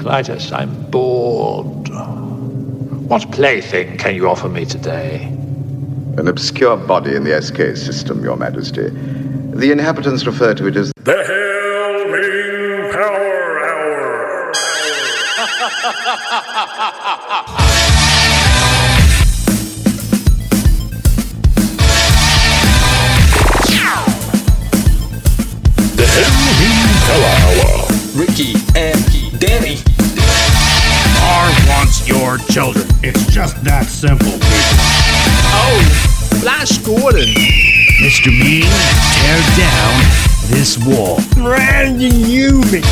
Clytus, I'm bored. What plaything can you offer me today? An obscure body in the SK system, Your Majesty. The inhabitants refer to it as The Hail Ming Power Hour. the Hail Ming Power Hour. Ricky and Danny. R wants your children. It's just that simple, people. Oh, Flash Gordon. Mr. Mean, tear down this wall. Brandon Newman.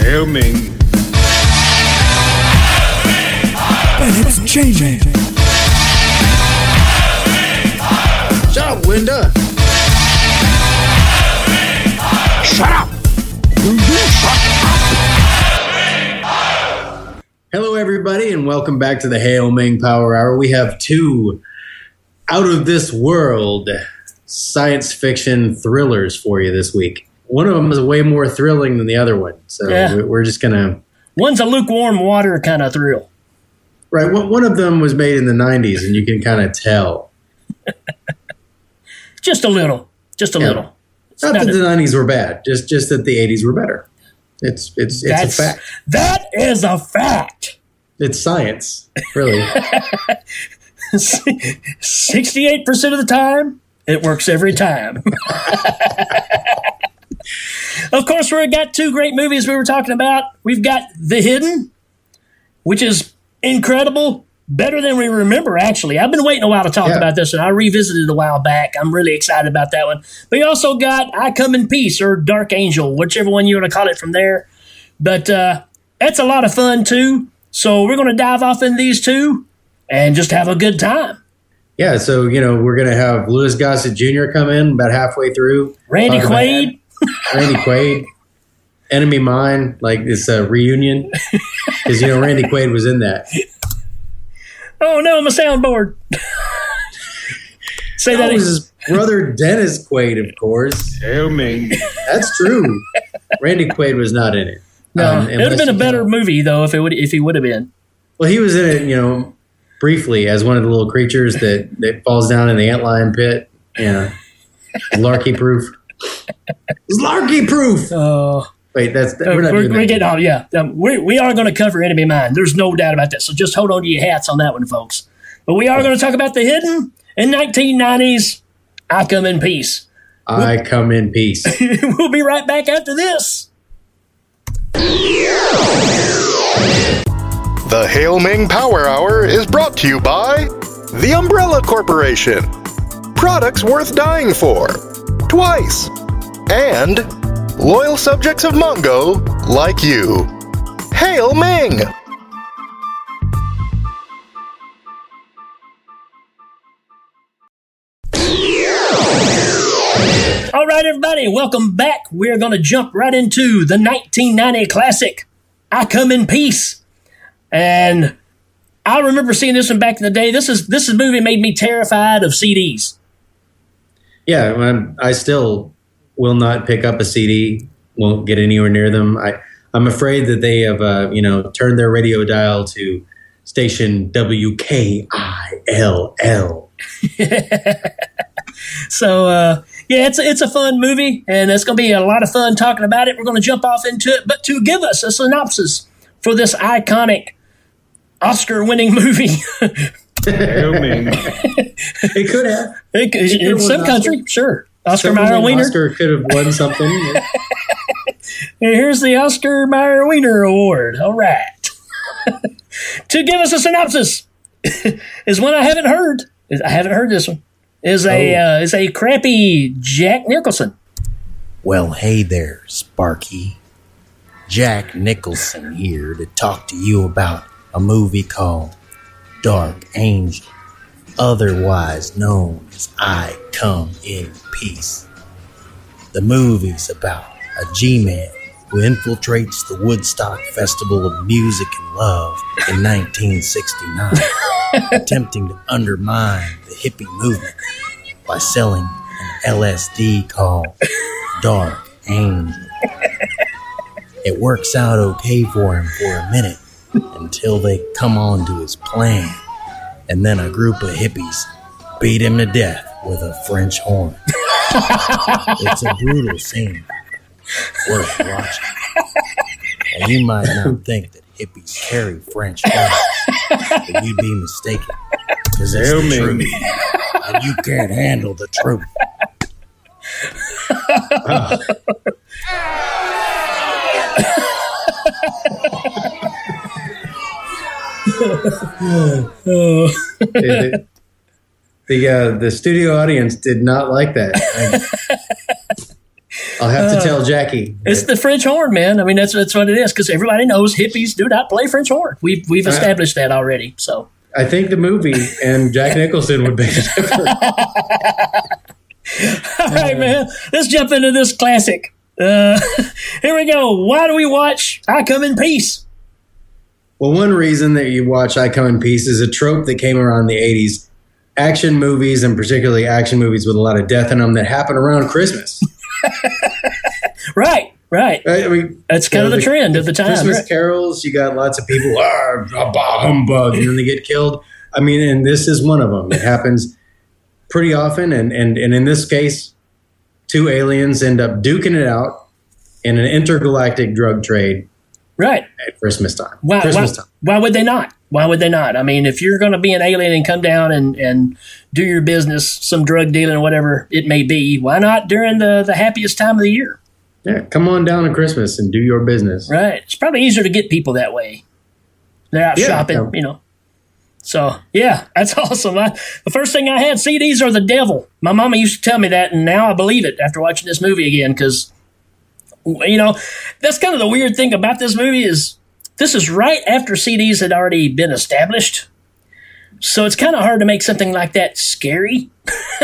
Hail Ming. But it's changing. Shut up, Winda. Shut up! Hello, everybody, and welcome back to the Hail Ming Power Hour. We have two out of this world science fiction thrillers for you this week. One of them is way more thrilling than the other one, so Yeah. we- we're just gonna. One's a lukewarm water kind of thrill. Right, one of them was made in the '90s, and you can kind of tell. Just a little. Just a Yeah. little. Not not that a- the '90s were bad, just just that the '80s were better. It's it's it's a fact. That is a fact. It's science, really. 68% of the time, it works every time. of course, we've got two great movies we were talking about. We've got The Hidden, which is incredible, better than we remember, actually. I've been waiting a while to talk Yeah. about this, and I revisited it a while back. I'm really excited about that one. But you also got I Come in Peace or Dark Angel, whichever one you want to call it from there. But uh, that's a lot of fun, too. So we're going to dive off in these two and just have a good time. yeah, so you know we're gonna have Louis Gossett Jr. come in about halfway through. Randy Quaid. Randy Quaid, Enemy Mine, like this uh, reunion, because you know Randy Quaid was in that. Oh no, I'm my soundboard. Say That that. was his brother Dennis Quaid, of course. Hail Ming. That's true. Randy Quaid was not in it. no, Um, it would have been a better count- movie though if it would if he would have been. Well, he was in it, you know, briefly as one of the little creatures that that falls down in the antlion pit. Yeah, Larky proof. Larky proof. Oh, Wait, that's uh, we're we're, we're, getting on. Yeah, um, we we are going to cover Enemy Mine. There's no doubt about that. So just hold on to your hats on that one, folks. But we are going to talk about the hidden in 1990s. I come in peace. I come in peace. we'll be right back after this. The Hail Ming Power Hour is brought to you by The Umbrella Corporation. Products worth dying for. Twice. And loyal subjects of Mongo like you. Hail Ming! All right, everybody, welcome back. We're going to jump right into the 1990 classic, I Come in Peace. And I remember seeing this one back in the day. This is this is movie made me terrified of CDs. Yeah, I'm, I still will not pick up a CD. Won't get anywhere near them. I I'm afraid that they have uh, you know turned their radio dial to station WKILL. So uh, yeah, it's a, it's a fun movie, and it's going to be a lot of fun talking about it. We're going to jump off into it, but to give us a synopsis for this iconic Oscar-winning movie, Hail Ming. It could have. in, in some an country, sure. Oscar Mayer Wiener. Oscar could have won something. And here's the Oscar Mayer Wiener Award. All right. to give us a synopsis is one I haven't heard. I haven't heard this one. Is a Oh. uh, is a crappy Jack Nicholson. Well, hey there, Sparky. Jack Nicholson here to talk to you about a movie called Dark Angel, otherwise known as I Come in Peace. The movie's about a G Man who infiltrates the Woodstock Festival of Music and Love in 1969, attempting to undermine the hippie movement by selling an LSD called Dark Angel. It works out okay for him for a minute until they come on to his plan. And then a group of hippies beat him to death with a French horn. it's a brutal scene worth watching. And you might not think that hippies carry French horns, but you'd be mistaken. Because it's Tell the me. truth. And you can't handle the truth. Ah. The the, uh, the studio audience did not like that. I, will have to tell Jackie. It's the French horn, man. I mean, that's that's what it is because everybody knows hippies do not play French horn. We've we've Uh, established that already. So, I think the movie and Jack Nicholson would be a difference. all right, man. Let's jump into this classic. Uh, here we go. Why do we watch I Come in Peace? Well, one reason that you watch I Come in Peace is a trope that came around the 80s. Action movies, and particularly action movies with a lot of death in them, that happen around Christmas. Right, right. I mean, That's kind of you know, the trend of the time. Christmas right? carols, you got lots of people, ah, bah, humbug, and then they get killed. I mean, and this is one of them. It happens pretty often, and, and, and in this case, two aliens end up duking it out in an intergalactic drug trade Right. at Christmas time. Why, why, time. why would they not? Why would they not? I mean, if you're going to be an alien and come down and, and do your business, some drug dealing or whatever it may be, why not during the, the happiest time of the year? Yeah, come on down to Christmas and do your business. Right. It's probably easier to get people that way. They're out Yeah, shopping, yeah. you know. So, yeah, that's awesome. I, the first thing I had, CDs are the devil. My mama used to tell me that, and now I believe it after watching this movie again because, you know, that's kind of the weird thing about this movie is this is right after CDs had already been established. So it's kind of hard to make something like that scary.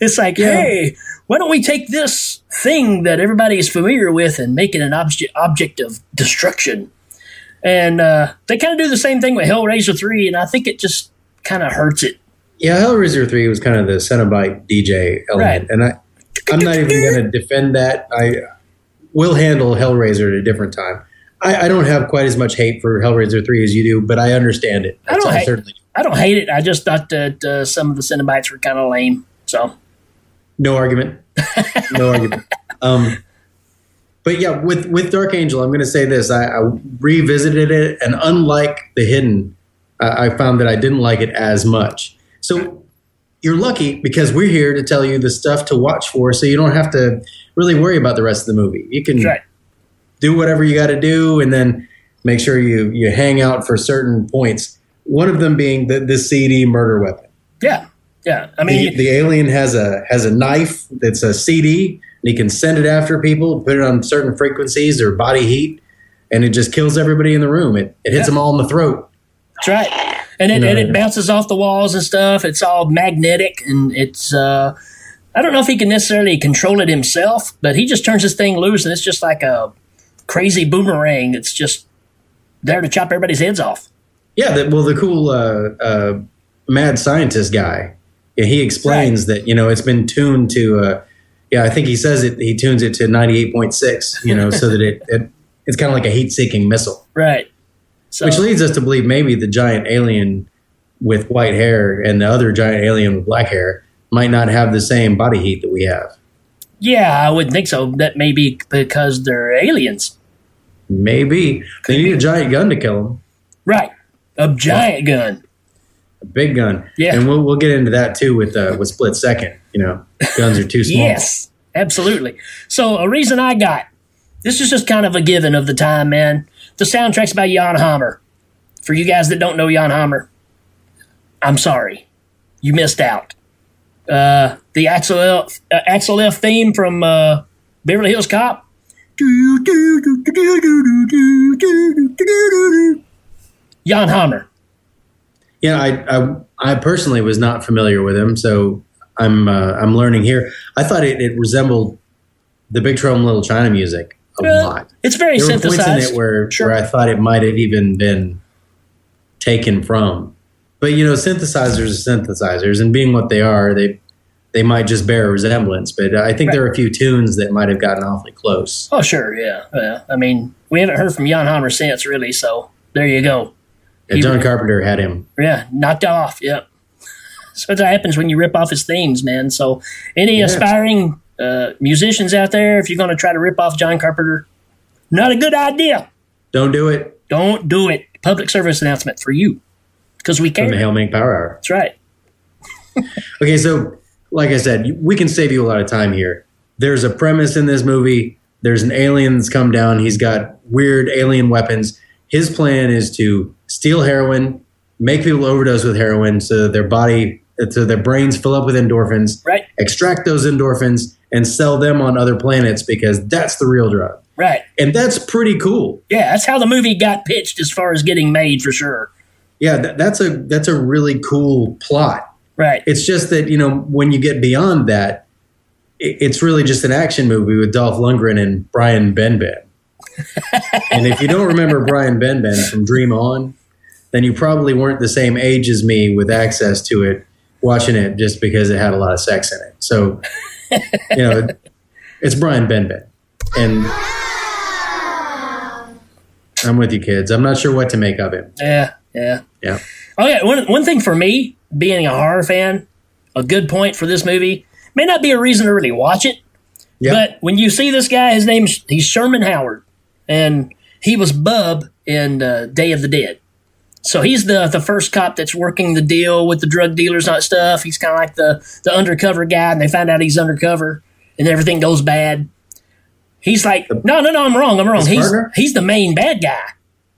it's like, hey, why don't we take this thing that everybody is familiar with and make it an object object of destruction? And uh, they kind of do the same thing with Hellraiser 3, and I think it just kind of hurts it. Yeah, Hellraiser 3 was kind of the Cenobite DJ element. Right. And I, I'm not even going to defend that. I will handle Hellraiser at a different time. I, I don't have quite as much hate for Hellraiser 3 as you do, but I understand it. I don't That's- hate- certainly do. I don't hate it. I just thought that uh, some of the Cenobites were kind of lame. So, No argument. No argument. Um, but yeah, with, with Dark Angel, I'm going to say this. I, I revisited it, and unlike The Hidden, I, I found that I didn't like it as much. So you're lucky because we're here to tell you the stuff to watch for so you don't have to really worry about the rest of the movie. You can right. do whatever you got to do and then make sure you, you hang out for certain points. One of them being the, the CD murder weapon. Yeah. Yeah. I mean, the, the alien has a has a knife that's a CD, and he can send it after people, put it on certain frequencies or body heat, and it just kills everybody in the room. It, it hits Yeah. them all in the throat. That's right. And it, and it bounces off the walls and stuff. It's all magnetic and it's, uh, I don't know if he can necessarily control it himself, but he just turns this thing loose and it's just like a crazy boomerang that's just there to chop everybody's heads off. Yeah, the, well, the cool uh, uh, mad scientist guy, yeah, he explains that you know it's been tuned to. Uh, yeah, I think he says it. He tunes it to ninety eight point six. You know, so that it, it it's kind of like a heat seeking missile. Right. So, Which leads us to believe maybe the giant alien with white hair and the other giant alien with black hair might not have the same body heat that we have. yeah, I wouldn't think so. That may be because they're aliens. Maybe they need a giant gun to kill them, Right. A giant gun. a big gun. Yeah. and we'll we'll get into that too with uh, with split second. You know, guns are too small. Yes, absolutely. So a reason I got this is just kind of a given of the time, man. The soundtrack's by Jan Hammer. For you guys that don't know Jan Hammer, I'm sorry, you missed out. Uh, the Axel F, uh, Axel F theme from uh, Beverly Hills Cop. Jan Hammer. Yeah, I, I I personally was not familiar with him, so I'm uh, I'm learning here. I thought it, it resembled the Big Trouble in Little China music a Well, lot. It's very There were points in it where Sure. where I thought it might have even been taken from, but you know, synthesizers are synthesizers, and being what they are, they they might just bear a resemblance. But I think there are a few tunes that might have gotten awfully close. Oh, sure, yeah, yeah. I mean, we haven't heard from Jan Hammer since, really. So there you go. Yeah, John Carpenter had him. Yeah, knocked off. Yeah. So that happens when you rip off his themes, man. So any aspiring uh, musicians out there, if you're going to try to rip off John Carpenter, not a good idea. Don't do it Don't do it. Public service announcement for you, because we can. from the. Hail Power Hour. That's right. Okay, so like I said, we can save you a lot of time here. There's a premise in this movie. There's an alien that's come down. He's got weird alien weapons. His plan is to steal heroin, make people overdose with heroin, so that their body, so their brains fill up with endorphins. Right. Extract those endorphins and sell them on other planets because that's the real drug. Right. And that's pretty cool. Yeah, that's how the movie got pitched as far as getting made for sure. Yeah, that, that's a that's a really cool plot. Right. It's just that you know when you get beyond that, it, it's really just an action movie with Dolph Lundgren and Brian Benben. and if you don't remember Brian Benben from Dream On, then you probably weren't the same age as me with access to it, watching it just because it had a lot of sex in it. So, you know, it's Brian Benben, and I'm with you, kids. I'm not sure what to make of him. Yeah, yeah. Yeah. Oh yeah, one one thing for me, being a horror fan, a good point for this movie may not be a reason to really watch it, Yeah. but when you see this guy, his name's he's Sherman Howard, and he was Bub in uh, Day of the Dead. So he's the the first cop that's working the deal with the drug dealers and stuff. He's kind of like the the undercover guy, and they find out he's undercover, and everything goes bad. He's like, no, no, no, I'm wrong, I'm wrong. His He's partner? he's the main bad guy.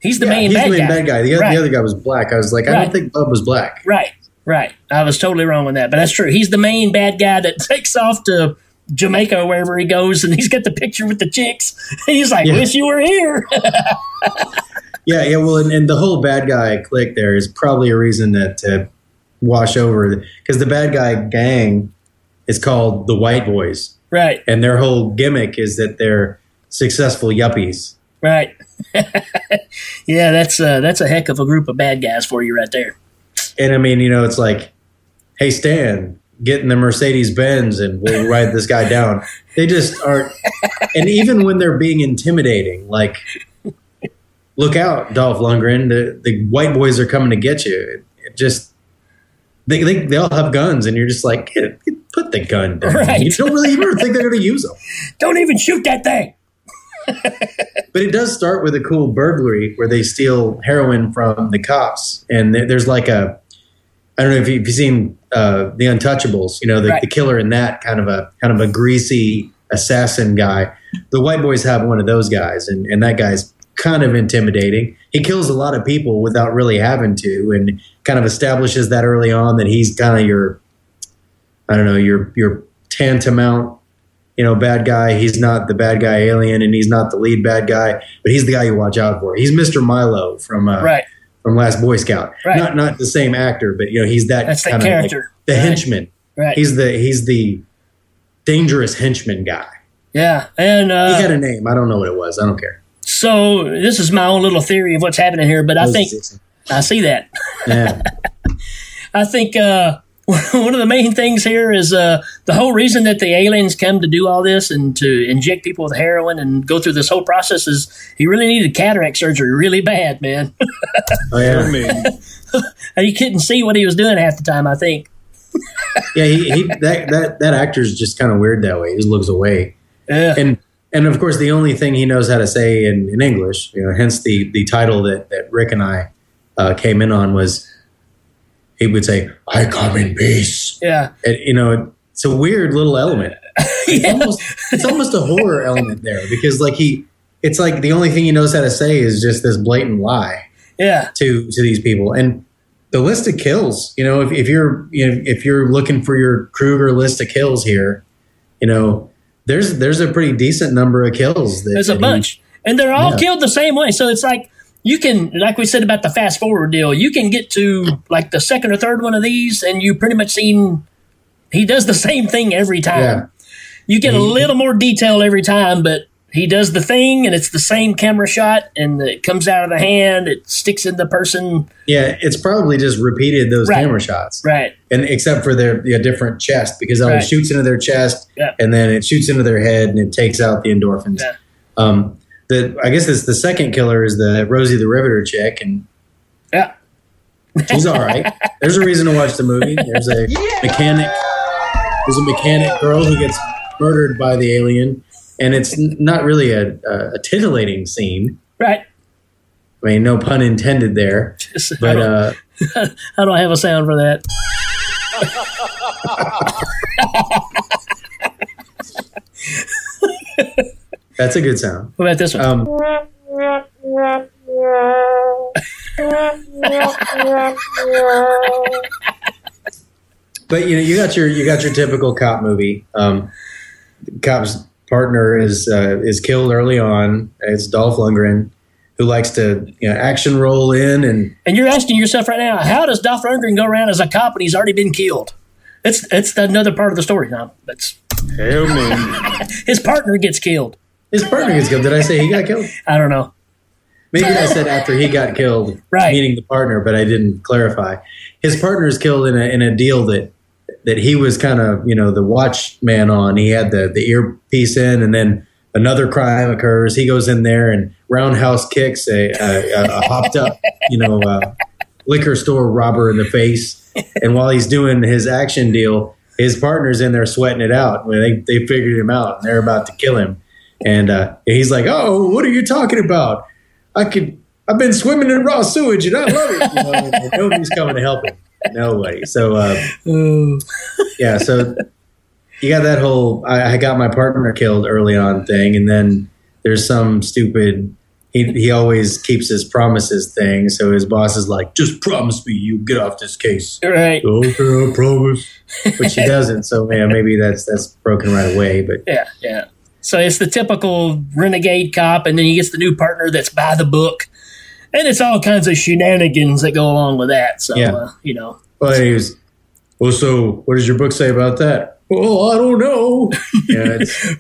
He's the Yeah, main he's bad the main guy. bad guy. The, Right. the other guy was black. I was like, I Right. don't think Bub was black. Right, right. I was totally wrong with that, but that's true. He's the main bad guy that takes off to Jamaica or wherever he goes, and he's got the picture with the chicks. And he's like, Yeah. "Wish you were here." Yeah, yeah. Well, and, and the whole bad guy clique there is probably a reason that to wash over because the bad guy gang is called the White Boys, right, and their whole gimmick is that they're successful yuppies. right. yeah, that's uh, that's a heck of a group of bad guys for you right there. And I mean, you know, it's like, hey, Stan, get in the Mercedes Benz and we'll ride this guy down. They just aren't. and even when they're being intimidating, like, look out, Dolph Lundgren, the, the white boys are coming to get you. It, it just, they, they, they all have guns, and you're just like, "Get- get- put the gun down. Right. You don't really even think they're going to use them. Don't even shoot that thing. But it does start with a cool burglary where they steal heroin from the cops, and there- there's like a I don't know if you've seen uh, the Untouchables. You know, the, Right. the killer in that kind of a kind of a greasy assassin guy. The white boys have one of those guys, and, and that guy's kind of intimidating. He kills a lot of people without really having to, and kind of establishes that early on that he's kind of your I don't know your your tantamount you know, bad guy. He's not the bad guy alien, and he's not the lead bad guy, but he's the guy you watch out for. He's Mister Milo from uh, Right, from Last Boy Scout. Right. Not not the same actor, but you know, he's that that's that kind of like character. the right. henchman. Right. He's the he's the dangerous henchman guy. yeah, and uh, He had a name. I don't know what it was. I don't care. So this is my own little theory of what's happening here, but I think I see that. Yeah. I think uh, one of the main things here is uh, the whole reason that the aliens come to do all this and to inject people with heroin and go through this whole process is he really needed cataract surgery really bad, man. Oh yeah. you couldn't see what he was doing half the time. I think. Yeah. He, he that that that actor's just kind of weird that way. He just looks away. Yeah. and and of course the only thing he knows how to say in, in English, you know, hence the the title that that Rick and I uh, came in on was he would say, "I come in peace." Yeah. And, you know, it's a weird little element. It's almost it's almost a horror element there because like he, it's like the only thing he knows how to say is just this blatant lie Yeah. to to these people and. The list of kills, you know, if, if you're you know, if you're looking for your Kruger list of kills here, you know, there's there's a pretty decent number of kills. That, There's a that he- bunch, and they're all Yeah. killed the same way. So it's like you can, like we said about the fast forward deal, you can get to like the second or third one of these, and you pretty much seen he does the same thing every time. Yeah. You get a little more detail every time, but he does the thing, and it's the same camera shot, and it comes out of the hand. It sticks in the person. Yeah, it's probably just repeated those Right. camera shots, Right. and except for their yeah, different chest because it always Right. shoots into their chest, Yeah. and then it shoots into their head, and it takes out the endorphins. Yeah. Um, the I guess it's the second killer is the Rosie the Riveter chick, and Yeah. she's all right. There's a reason to watch the movie. There's a mechanic. There's a mechanic girl who gets murdered by the alien, and it's not really a, a, a titillating scene. Right. I mean, no pun intended there. But uh, I don't have a sound for that. that's a good sound. What about this one? Um, but you know, you got your you got your typical cop movie. Um, cop's partner is uh, is killed early on. It's Dolph Lundgren, who likes to you know action roll in and and you're asking yourself right now, how does Dolph Lundgren go around as a cop and he's already been killed? It's it's another part of the story now. That's hell man. his partner gets killed. His partner gets killed. Did I say he got killed? I don't know. Maybe I said after he got killed, Right. meaning the partner, but I didn't clarify. His partner is killed in a in a deal that that he was kind of you know the watchman on. He had the the earpiece in, and then another crime occurs. He goes in there and roundhouse kicks a a, a, hopped up you know uh, liquor store robber in the face. And while he's doing his action deal, his partner's in there sweating it out. They they figured him out and they're about to kill him, and uh, he's like, "Oh, what are you talking about? I could. I've been swimming in raw sewage and I love it." You know, nobody's coming to help him. Nobody. So uh, yeah. So you got that whole I, I got my partner killed early on thing, and then there's some stupid. He, he always keeps his promises thing. So his boss is like, "Just promise me you get off this case." Right. Okay, I promise. But she doesn't. So yeah, maybe that's that's broken right away. But Yeah, yeah. So it's the typical renegade cop, and then he gets the new partner that's by the book, and it's all kinds of shenanigans that go along with that. So Yeah. uh, you know, Well, he was. Well, so what does your book say about that? Well, I don't know. Yeah, it's,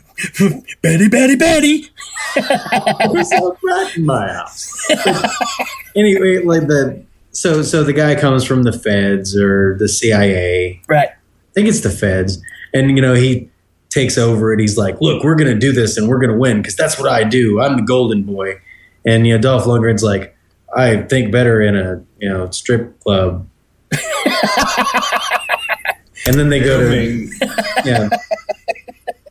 Betty, Betty, Betty. There's a rat in my house. anyway, like the so so the guy comes from the feds or the CIA. Right. I think it's the feds, and you know he takes over and he's like, "Look, we're gonna do this and we're gonna win because that's what I do. I'm the golden boy." And you know Dolph Lundgren's like, "I think better in a you know strip club." and then they go to yeah.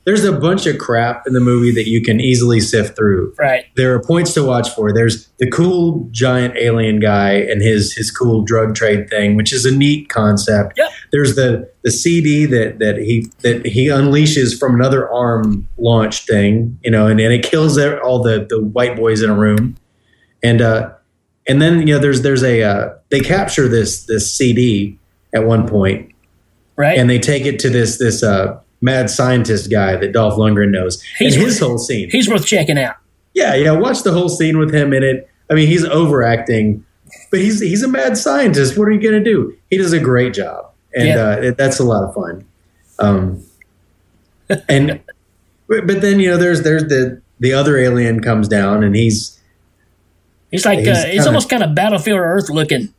There's a bunch of crap in the movie that you can easily sift through. Right. There are points to watch for. There's the cool giant alien guy and his his cool drug trade thing, which is a neat concept. Yep. There's the the CD that that he that he unleashes from another arm launch thing, you know, and, and it kills all the the white boys in a room. And uh and then you know there's there's a uh, they capture this this CD at one point Right. and they take it to this this uh, mad scientist guy that Dolph Lundgren knows. He's and his worth- whole scene. He's worth checking out. Yeah, yeah. Watch the whole scene with him in it. I mean, he's overacting, but he's he's a mad scientist. What are you going to do? He does a great job, and Yeah. uh, it, that's a lot of fun. Um, and but but then you know, there's there's the the other alien comes down, and he's He's like uh, kinda- almost kind of Battlefield Earth looking.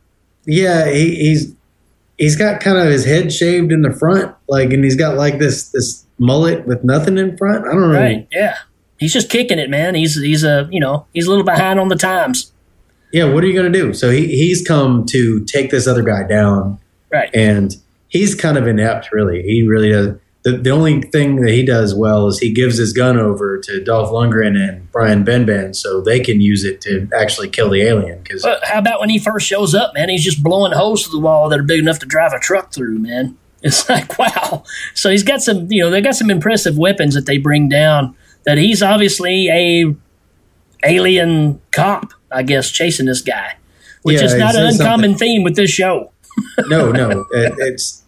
yeah, he, he's he's got kind of his head shaved in the front, like, and he's got like this this mullet with nothing in front. I don't know. Right. Yeah. He's just kicking it, man. He's he's a you know he's a little behind on the times. yeah, what are you going to do? So he, he's come to take this other guy down, Right. and he's kind of inept, really. He really does. The, the only thing that he does well is he gives his gun over to Dolph Lundgren and Brian Benben so they can use it to actually kill the alien. Because But how about when he first shows up, man? He's just blowing holes through the wall that are big enough to drive a truck through, man. It's like wow. So he's got some, you know, they got some impressive weapons that they bring down. That he's obviously a alien cop, I guess, chasing this guy, which Yeah, is not an uncommon something. theme with this show. no, no, it, it's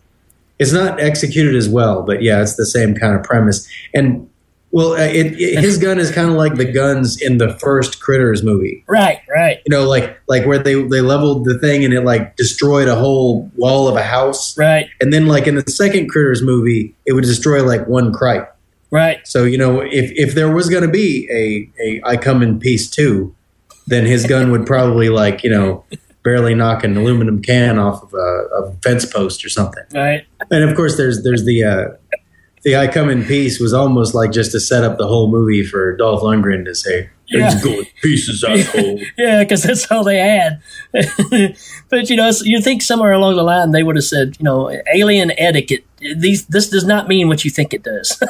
it's not executed as well, but yeah, it's the same kind of premise. And well, uh, it, it, his gun is kind of like the guns in the first Critters movie. Right, right, You know, like like where they they leveled the thing and it like destroyed a whole wall of a house. right. And then, like in the second Critters movie, it would destroy like one cripe. Right. So you know, if if there was going to be a a I come in peace too, then his gun would probably like you know barely knock an aluminum can off of a, a fence post or something. Right. And of course, there's there's the uh, the I come in peace was almost like just to set up the whole movie for Dolph Lundgren to say, Yeah. "Let's go in pieces, asshole." Yeah, because that's all they had. but you know, you think somewhere along the line they would have said, you know, alien etiquette. These this does not mean what you think it does.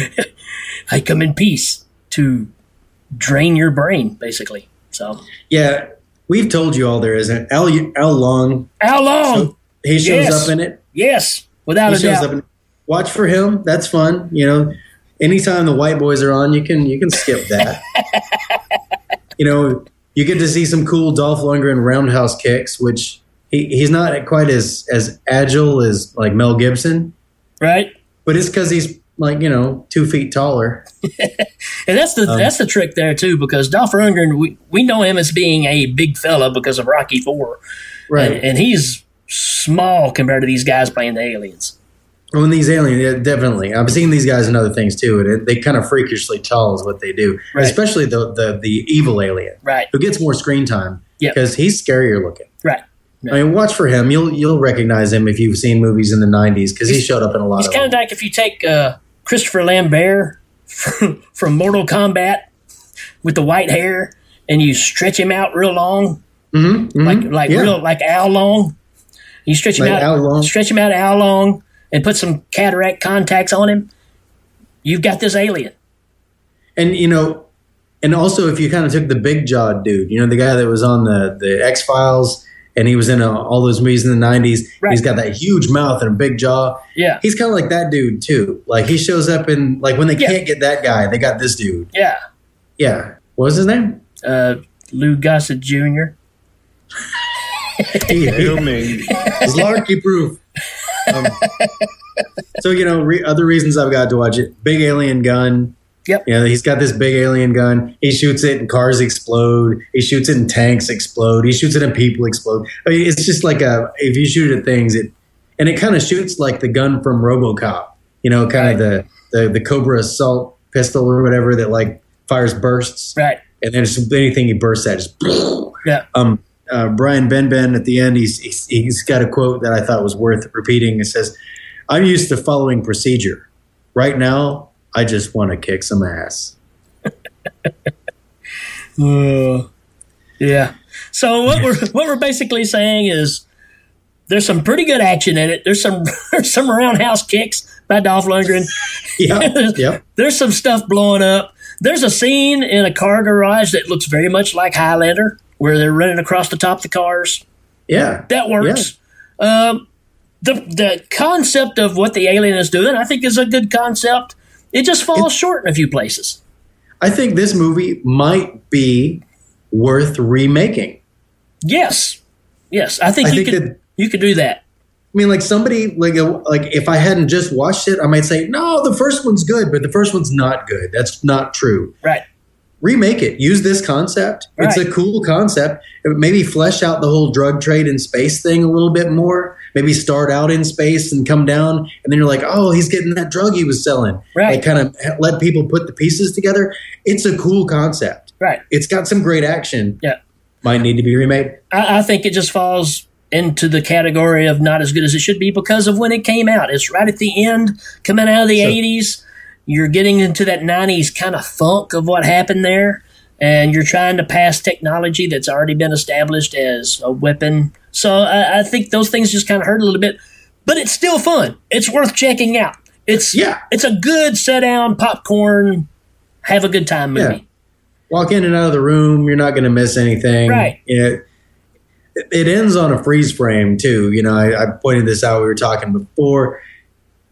I come in peace to drain your brain, basically. So yeah, we've told you all there isn't. L Al Long, L long? he shows Yes. up in it. Yes, without he a shows doubt. up in Watch for him. That's fun. You know, anytime the white boys are on, you can you can skip that. you know, you get to see some cool Dolph Lundgren roundhouse kicks, which he, he's not quite as as agile as like Mel Gibson, right? but it's because he's like you know two feet taller. And that's the Um, that's the trick there too, because Dolph Lundgren, we, we know him as being a big fella because of Rocky Four, Right. And, and he's small compared to these guys playing the aliens. Well, in these aliens, yeah, definitely. I've seen these guys in other things too, and it, they kind of freakishly tall is what they do. Right. Especially the, the the evil alien, Right. who gets more screen time Yeah. because he's scarier looking. Right. I mean, watch for him. You'll you'll recognize him if you've seen movies in the '90s because he showed up in a lot He's of kind of like if you take uh, Christopher Lambert from, from Mortal Kombat with the white hair and you stretch him out real long, Mhm, mhm. like like Yeah. real like Al Long. You stretch him Like out, Al Long. stretch him out Al Long, and put some cataract contacts on him. You've got this alien. And you know, and also if you kind of took the big jawed dude, you know, the guy that was on the the X Files and he was in uh all those movies in the '90s. Right. He's got that huge mouth and a big jaw. Yeah, He's kind of like that dude too. Like he shows up in like when they Yeah. can't get that guy, they got this dude. yeah. Yeah. What was his name? Uh, Lou Gossett Jr. He, he, it's Larky proof. Um, so you know, re- other reasons I've got to watch it: big alien gun. Yep. You know, he's got this big alien gun. He shoots it, and cars explode. He shoots it, and tanks explode. He shoots it, and people explode. I mean, it's just like a if you shoot at things, it and it kind of shoots like the gun from RoboCop. You know, kind of the, the the Cobra assault pistol or whatever that like fires bursts, Right. and then just anything he bursts at just Yeah. um, uh, Brian Benben at the end, he's, he's he's got a quote that I thought was worth repeating. It says, "I'm used to following procedure. Right now, I just want to kick some ass." Uh, yeah. So what we're what we're basically saying is there's some pretty good action in it. There's some there's some roundhouse kicks by Dolph Lundgren. Yeah, yeah. There's some stuff blowing up. There's a scene in a car garage that looks very much like Highlander, where they're running across the top of the cars. Yeah, That works. Um, the the concept of what the alien is doing, I think, is a good concept. It just falls short in a few places. I think this movie might be worth remaking. Yes, yes, I think I you think could that- you could do that. I mean, like somebody like like if I hadn't just watched it, I might say, "No, the first one's good, but the first one's not good." That's not true. Right. Remake it. Use this concept. It's a cool concept. Maybe flesh out the whole drug trade in space thing a little bit more. Maybe start out in space and come down, and then you're like, oh, he's getting that drug he was selling. Right. Like, kind of let people put the pieces together. It's a cool concept. Right. It's got some great action. Yeah. Might need to be remade. I, I think it just falls into the category of not as good as it should be because of when it came out. It's right at the end, coming out of the Sure. 80s. You're getting into that 90s kind of funk of what happened there, and you're trying to pass technology that's already been established as a weapon. So I, I think those things just kind of hurt a little bit, but it's still fun. It's worth checking out. It's Yeah. it's a good sit down popcorn, have a good time movie. Yeah. Walk in and out of the room. You're not going to miss anything. Right. It, it ends on a freeze frame too. You know, I, I pointed this out. We were talking before.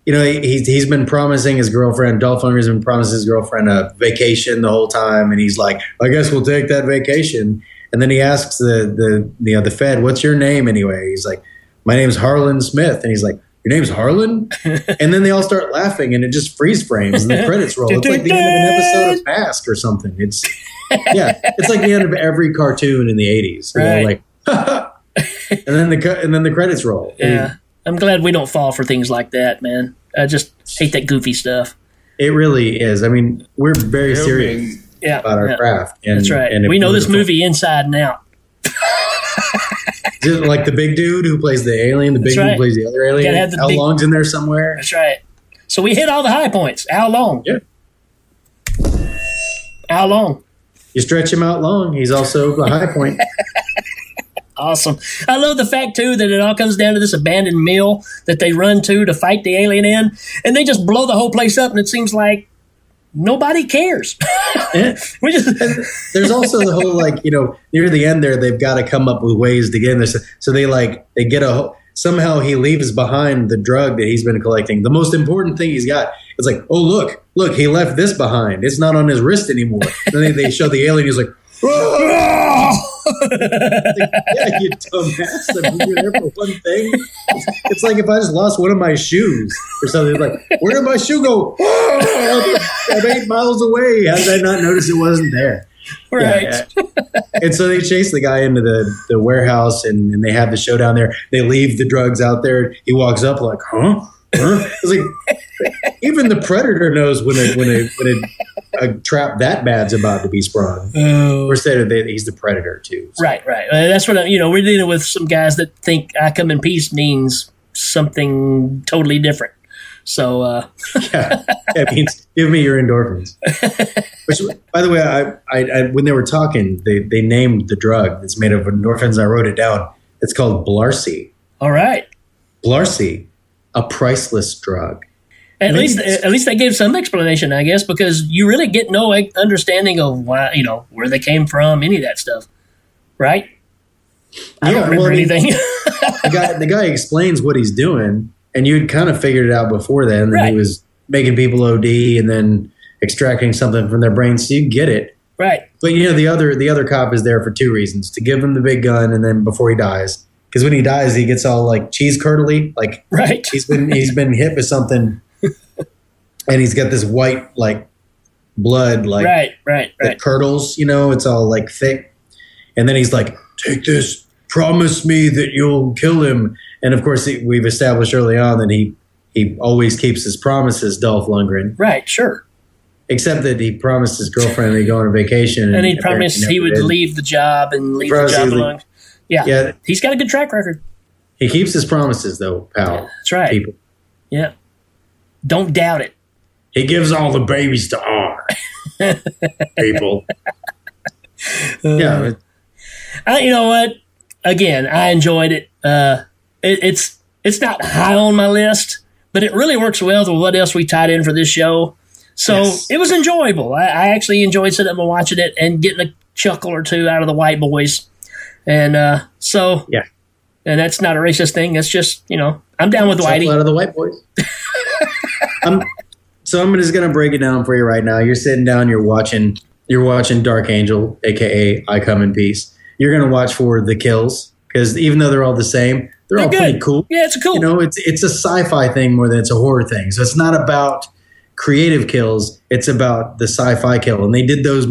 You know, he, he's he's been promising his girlfriend. Dolph Lundgren's been promising his girlfriend a vacation the whole time, and he's like, "I guess we'll take that vacation." And then he asks the the you know the Fed, "What's your name anyway?" He's like, "My name's Harlan Smith," and he's like. Your name's Harlan, and then they all start laughing, and it just freeze frames, and the credits roll. It's like the end of an episode of Mask or something. It's yeah, it's like the end of every cartoon in the '80s. Right. like, and then the and then the credits roll. Yeah. I'm glad we don't fall for things like that, man. I just hate that goofy stuff. It really is. I mean, we're very serious Yeah, about our yeah. craft. And, That's right. And we know this movie inside and out. Just like the big dude who plays the alien, the big That's dude who plays the other alien. Gotta the How big- long's in there somewhere? That's right. So we hit all the high points. How long? Yeah. How long? You stretch him out long. He's also the high point. Awesome. I love the fact too that it all comes down to this abandoned mill that they run to to fight the alien in, and they just blow the whole place up, and it seems like nobody cares. We just There's also the whole like you know near the end there they've got to come up with ways to get in this. So they like they get a somehow he leaves behind the drug that he's been collecting. The most important thing he's got is like oh look look he left this behind. It's not on his wrist anymore. then they, they show the alien. He's like. yeah, you dumbass. I mean, you're there for one thing. It's like if I just lost one of my shoes or something. Like, where did my shoe go? I'm eight miles away. How did I not notice it wasn't there? right. Yeah, and so they chase the guy into the, the warehouse and, and they have the showdown there. They leave the drugs out there. He walks up like, huh? Huh? Like even the predator knows when a when a when a, a trap that bad's about to be sprung. Oh. Or say that they, he's the predator too. Right, right. Uh, that's what I, you know. We're dealing with some guys that think "I come in peace" means something totally different. So, uh, yeah, that means give me your endorphins. Which, by the way, I, I, I when they were talking, they, they named the drug that's made of endorphins. I wrote it down. It's called Blarcy. all right. Blarcy, a priceless drug. At least, at least they gave some explanation, I guess, because you really get no understanding of why, you know, where they came from, any of that stuff, right? I Yeah, don't remember well, anything. The guy, the guy explains what he's doing, and you'd kind of figured it out before then. That Right. he was making people OD and then extracting something from their brains, so you get it. right. But you know, the other the other cop is there for two reasons: to give him the big gun, and then before he dies, because when he dies, he gets all like cheese curdly, like Right. he's been he's been hit with something, and he's got this white like blood, like right. Right. that Right. curdles. You know, it's all like thick, and then he's like, "Take this, promise me that you'll kill him." And of course, he, we've established early on that he he always keeps his promises, Dolph Lundgren. Right. Sure. Except that he promised his girlfriend that he'd go on a vacation, And he promised he would did. leave the job and leave the job alone. Yeah. Yeah, He's got a good track record. he keeps his promises, though, pal. That's right. People, Yeah. Don't doubt it. he gives all the babies to R. People, yeah, I, you know what? Again, I enjoyed it. Uh, it. It's it's not high on my list, but it really works well with what else we tied in for this show. So Yes. it was enjoyable. I, I actually enjoyed sitting up and watching it and getting a chuckle or two out of the white boys. And uh, so, yeah. and that's not a racist thing. That's just you know, I'm down with Chuckle Whitey. out of the white boys. I'm, so I'm just gonna break it down for you right now. You're sitting down, you're watching, you're watching Dark Angel, aka I Come in Peace. You're gonna watch for the kills because even though they're all the same, they're, all They're pretty good. cool. Yeah, it's cool. You know, it's it's a sci-fi thing more than it's a horror thing. So it's not about creative kills; it's about the sci-fi kill. And they did those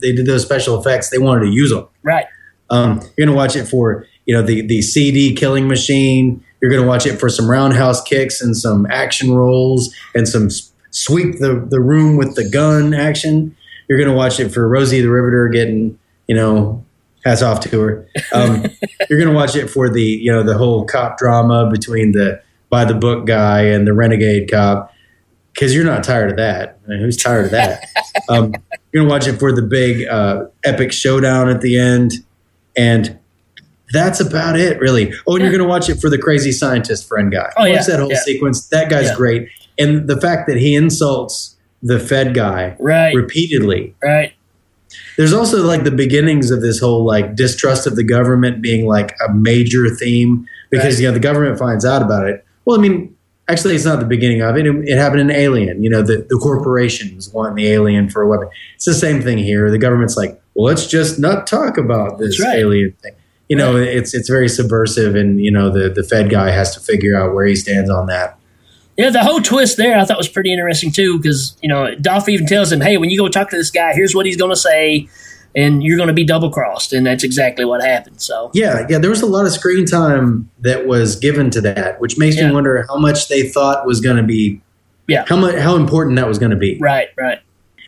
they did those special effects. They wanted to use them. right. Um, you're going to watch it for you know the the CD killing machine. You're going to watch it for some roundhouse kicks and some action rolls and some sweep the the room with the gun action. You're going to watch it for Rosie the Riveter getting you know hats off to her. Um, you're going to watch it for the you know the whole cop drama between the by the book guy and the renegade cop because you're not tired of that. I mean, who's tired of that? um, you're gonna watch it for the big uh, epic showdown at the end, and that's about it, really. Oh, and you're gonna watch it for the crazy scientist friend guy. Oh, watch yeah, that whole yeah. sequence. That guy's Yeah. great, and the fact that he insults the Fed guy Right. repeatedly. Right. There's also like the beginnings of this whole like distrust of the government being like a major theme because Right. you know the government finds out about it. Well, I mean, actually, it's not the beginning of it. It, it happened in Alien. You know, the the corporations want the alien for a weapon. It's the same thing here. The government's like, well, let's just not talk about this right. alien thing. You know, it's it's very subversive, and you know the the Fed guy has to figure out where he stands on that. Yeah, the whole twist there I thought was pretty interesting too, because you know Dolph even tells him, "Hey, when you go talk to this guy, here's what he's going to say, and you're going to be double crossed," and that's exactly what happened. So Yeah, yeah, there was a lot of screen time that was given to that, which makes Yeah. me wonder how much they thought was going to be Yeah. how much how important that was going to be. Right, right.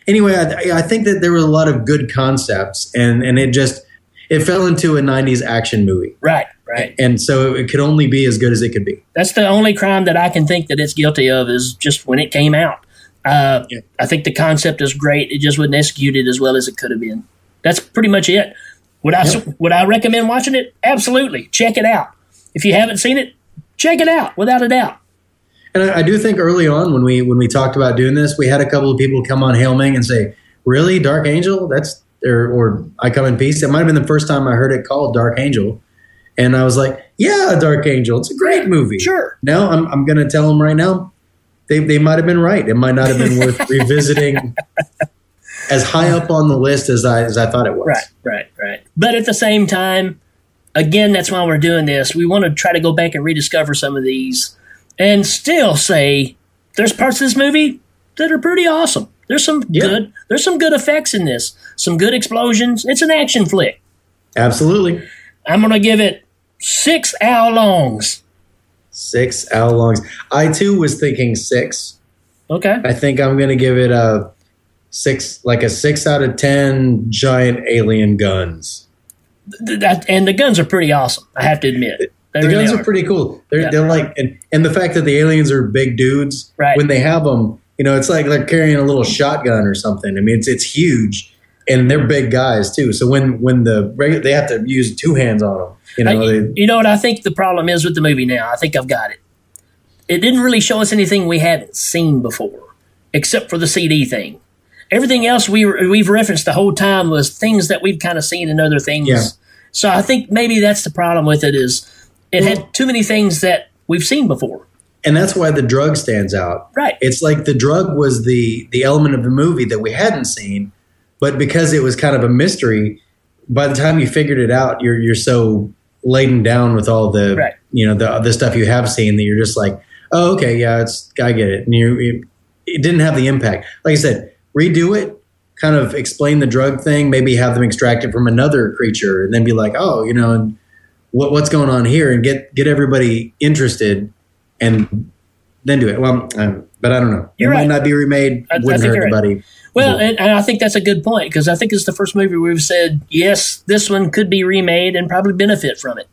Anyway, I, I think that there were a lot of good concepts, and and it just it fell into a '90s action movie, Right, right. and so it could only be as good as it could be. That's the only crime that I can think that it's guilty of is just when it came out. Uh, Yeah. I think the concept is great. It just wasn't executed as well as it could have been. That's pretty much it. Would I would I recommend watching it? Absolutely. Check it out. If you haven't seen it, check it out without a doubt. And I, I do think early on when we when we talked about doing this, we had a couple of people come on Hail Ming and say, "Really, Dark Angel? That's or, or I Come in Peace." It might have been the first time I heard it called Dark Angel, and I was like, "Yeah, Dark Angel. It's a great movie." Sure. Now I'm I'm going to tell them right now, they they might have been right. It might not have been worth revisiting as high up on the list as I as I thought it was. Right, right, right. But at the same time, again, that's why we're doing this. We want to try to go back and rediscover some of these and still say there's parts of this movie that are pretty awesome. There's some Yeah. good there's some good effects in this. Some good explosions. It's an action flick. Absolutely. I'm gonna give it six hour longs. Six hour longs. I too was thinking six. Okay. I think I'm going to give it a six, like a six out of ten giant alien guns. That, and the guns are pretty awesome, I have to admit. They The really guns are. pretty cool. They're, Yeah. they're like, and, and the fact that the aliens are big dudes, Right. when they have them, you know, it's like they're carrying a little shotgun or something. I mean, it's it's huge, and they're big guys too. So when when the they have to use two hands on them, you know, I- they, you know what I think the problem is with the movie now? I think I've got it. It didn't really show us anything we hadn't seen before, except for the CD thing. Everything else we we've referenced the whole time was things that we've kind of seen in other things. Yeah. So I think maybe that's the problem with it is it had too many things that we've seen before. and that's why the drug stands out. Right. It's like the drug was the the element of the movie that we hadn't seen, but because it was kind of a mystery, by the time you figured it out, you're you're so laden down with all the Right. you know the the stuff you have seen that you're just like, oh okay, yeah, it's I get it, and you it, it didn't have the impact. Like I said, redo it. Kind of explain the drug thing, maybe have them extract it from another creature, and then be like, "Oh, you know, and what, what's going on here?" and get get everybody interested, and then do it. Well, um, but I don't know. You're it right. might not be remade. I- I Wouldn't think hurt you're right. Well, and, and I think that's a good point because I think it's the first movie we've said yes, this one could be remade and probably benefit from it.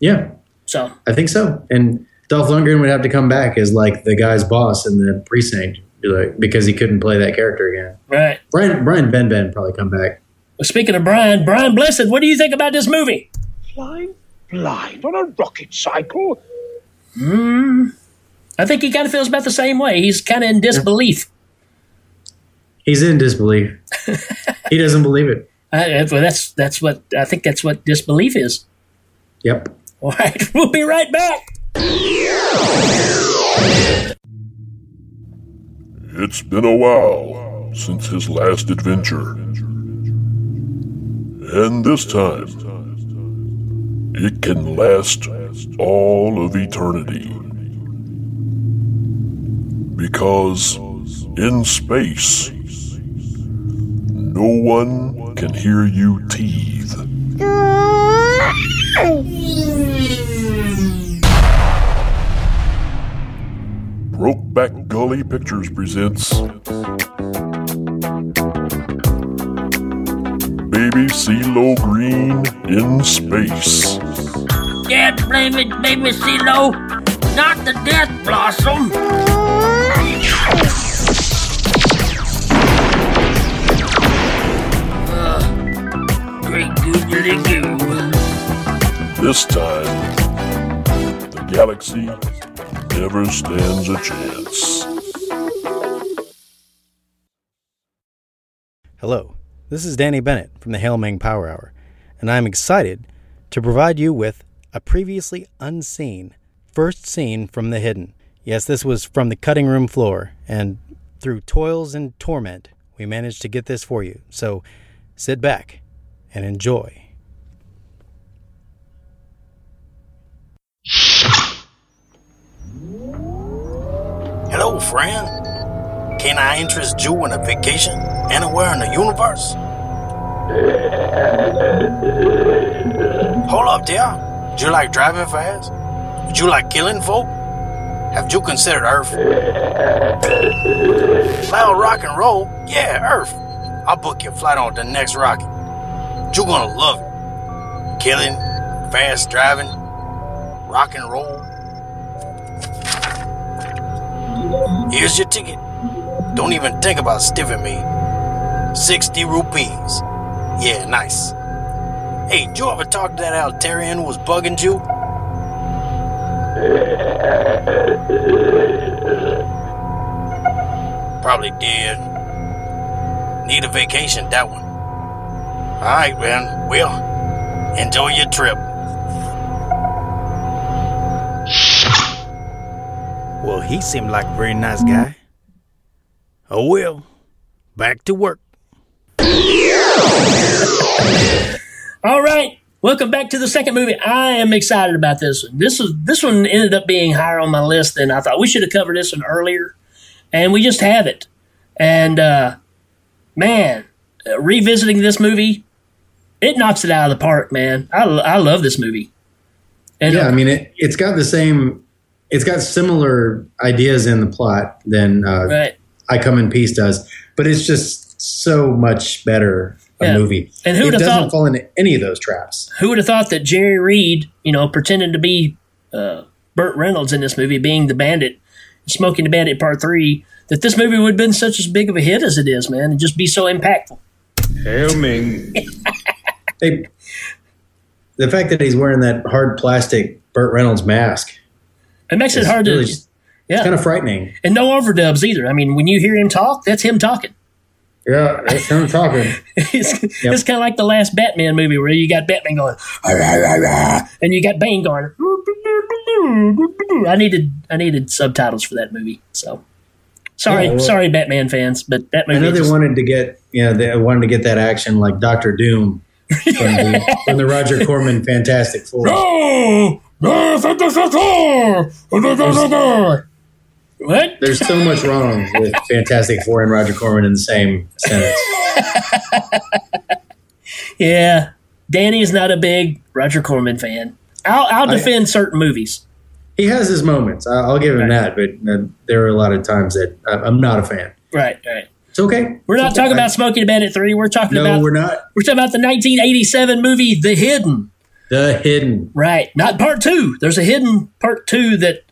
Yeah, So I think so. And Dolph Lundgren would have to come back as like the guy's boss in the precinct, like, because he couldn't play that character again. right. Brian Brian Ben Ben probably come back. Well, speaking of Brian, Brian Blessed, what do you think about this movie? Flying blind on a rocket cycle? Hmm. I think he kind of feels about the same way. He's kind of in disbelief. He's in disbelief. he doesn't believe it. I, well, that's that's what I think. That's what disbelief is. Yep. All right, we'll be right back. It's been a while since his last adventure. And this time, it can last all of eternity. Because in space, no one can hear you teethe. Brokeback Gully Pictures presents Baby CeeLo Green in Space. Can't blame it, baby CeeLo. Not the death blossom. Great googly goo. This time, the galaxy never stands a chance. Hello, this is Danny Bennett from the Hail Ming Power Hour, and I'm excited to provide you with a previously unseen first scene from the hidden. Yes, this was from the cutting room floor, and through toils and torment, we managed to get this for you. So sit back and enjoy. Hello, friend. Can I interest you in a vacation anywhere in the universe? Hold up there. Do you like driving fast? Would you like killing folk? Have you considered Earth? Loud rock and roll? Yeah, Earth. I'll book your flight on the next rocket. You're gonna love it. Killing, fast driving, rock and roll. Here's your ticket. Don't even think about stiffing me. 60 rupees. Yeah, nice. Hey, did you ever talk to that Altarian who was bugging you? Probably did. Need a vacation, that one. Alright, man. Well, enjoy your trip. Well, he seemed like a very nice guy. Oh well, back to work. All right, welcome back to the second movie. I am excited about this one. This was this one ended up being higher on my list than I thought. We should have covered this one earlier, and we just have it. And uh, man, uh, revisiting this movie, it knocks it out of the park, man. I, I love this movie. And yeah, I mean it. It's got the same. It's got similar ideas in the plot than uh, Right. I Come in Peace does, but it's just so much better a Yeah. movie. And who would've doesn't thought- fall into any of those traps. who would have thought that Jerry Reed, you know, pretending to be uh, Burt Reynolds in this movie, being the bandit, Smokey and the Bandit Part Three, that this movie would have been such as big of a hit as it is, man, and just be so impactful. Hail Ming. hey, the fact that he's wearing that hard plastic Burt Reynolds mask. It makes it hard really to, just- yeah, It's kind of frightening. and no overdubs either. I mean, when you hear him talk, that's him talking. Yeah, that's him talking. it's it's kind of like the last Batman movie where you got Batman going, "Ah, rah, rah," and you got Bane going. I needed I needed subtitles for that movie, so sorry, Yeah, well- sorry, Batman fans, but that movie. I know they just- wanted to get, yeah, they wanted to get that action like Doctor Doom from the, from the Roger Corman Fantastic Four. No! No, Fantastic Four! What? There's so much wrong with Fantastic Four and Roger Corman in the same sentence. Yeah, Danny is not a big Roger Corman fan. I'll, I'll I- defend certain movies. He has his moments. I- I'll give him that, but uh, there are a lot of times that I- I'm not a fan. Right, right. It's okay. We're not okay. talking about Smoking Bandit 3. We're talking about No, about we're not. we're talking about the 1987 movie The Hidden. The Hidden. Right. Not part 2. There's a hidden part 2 that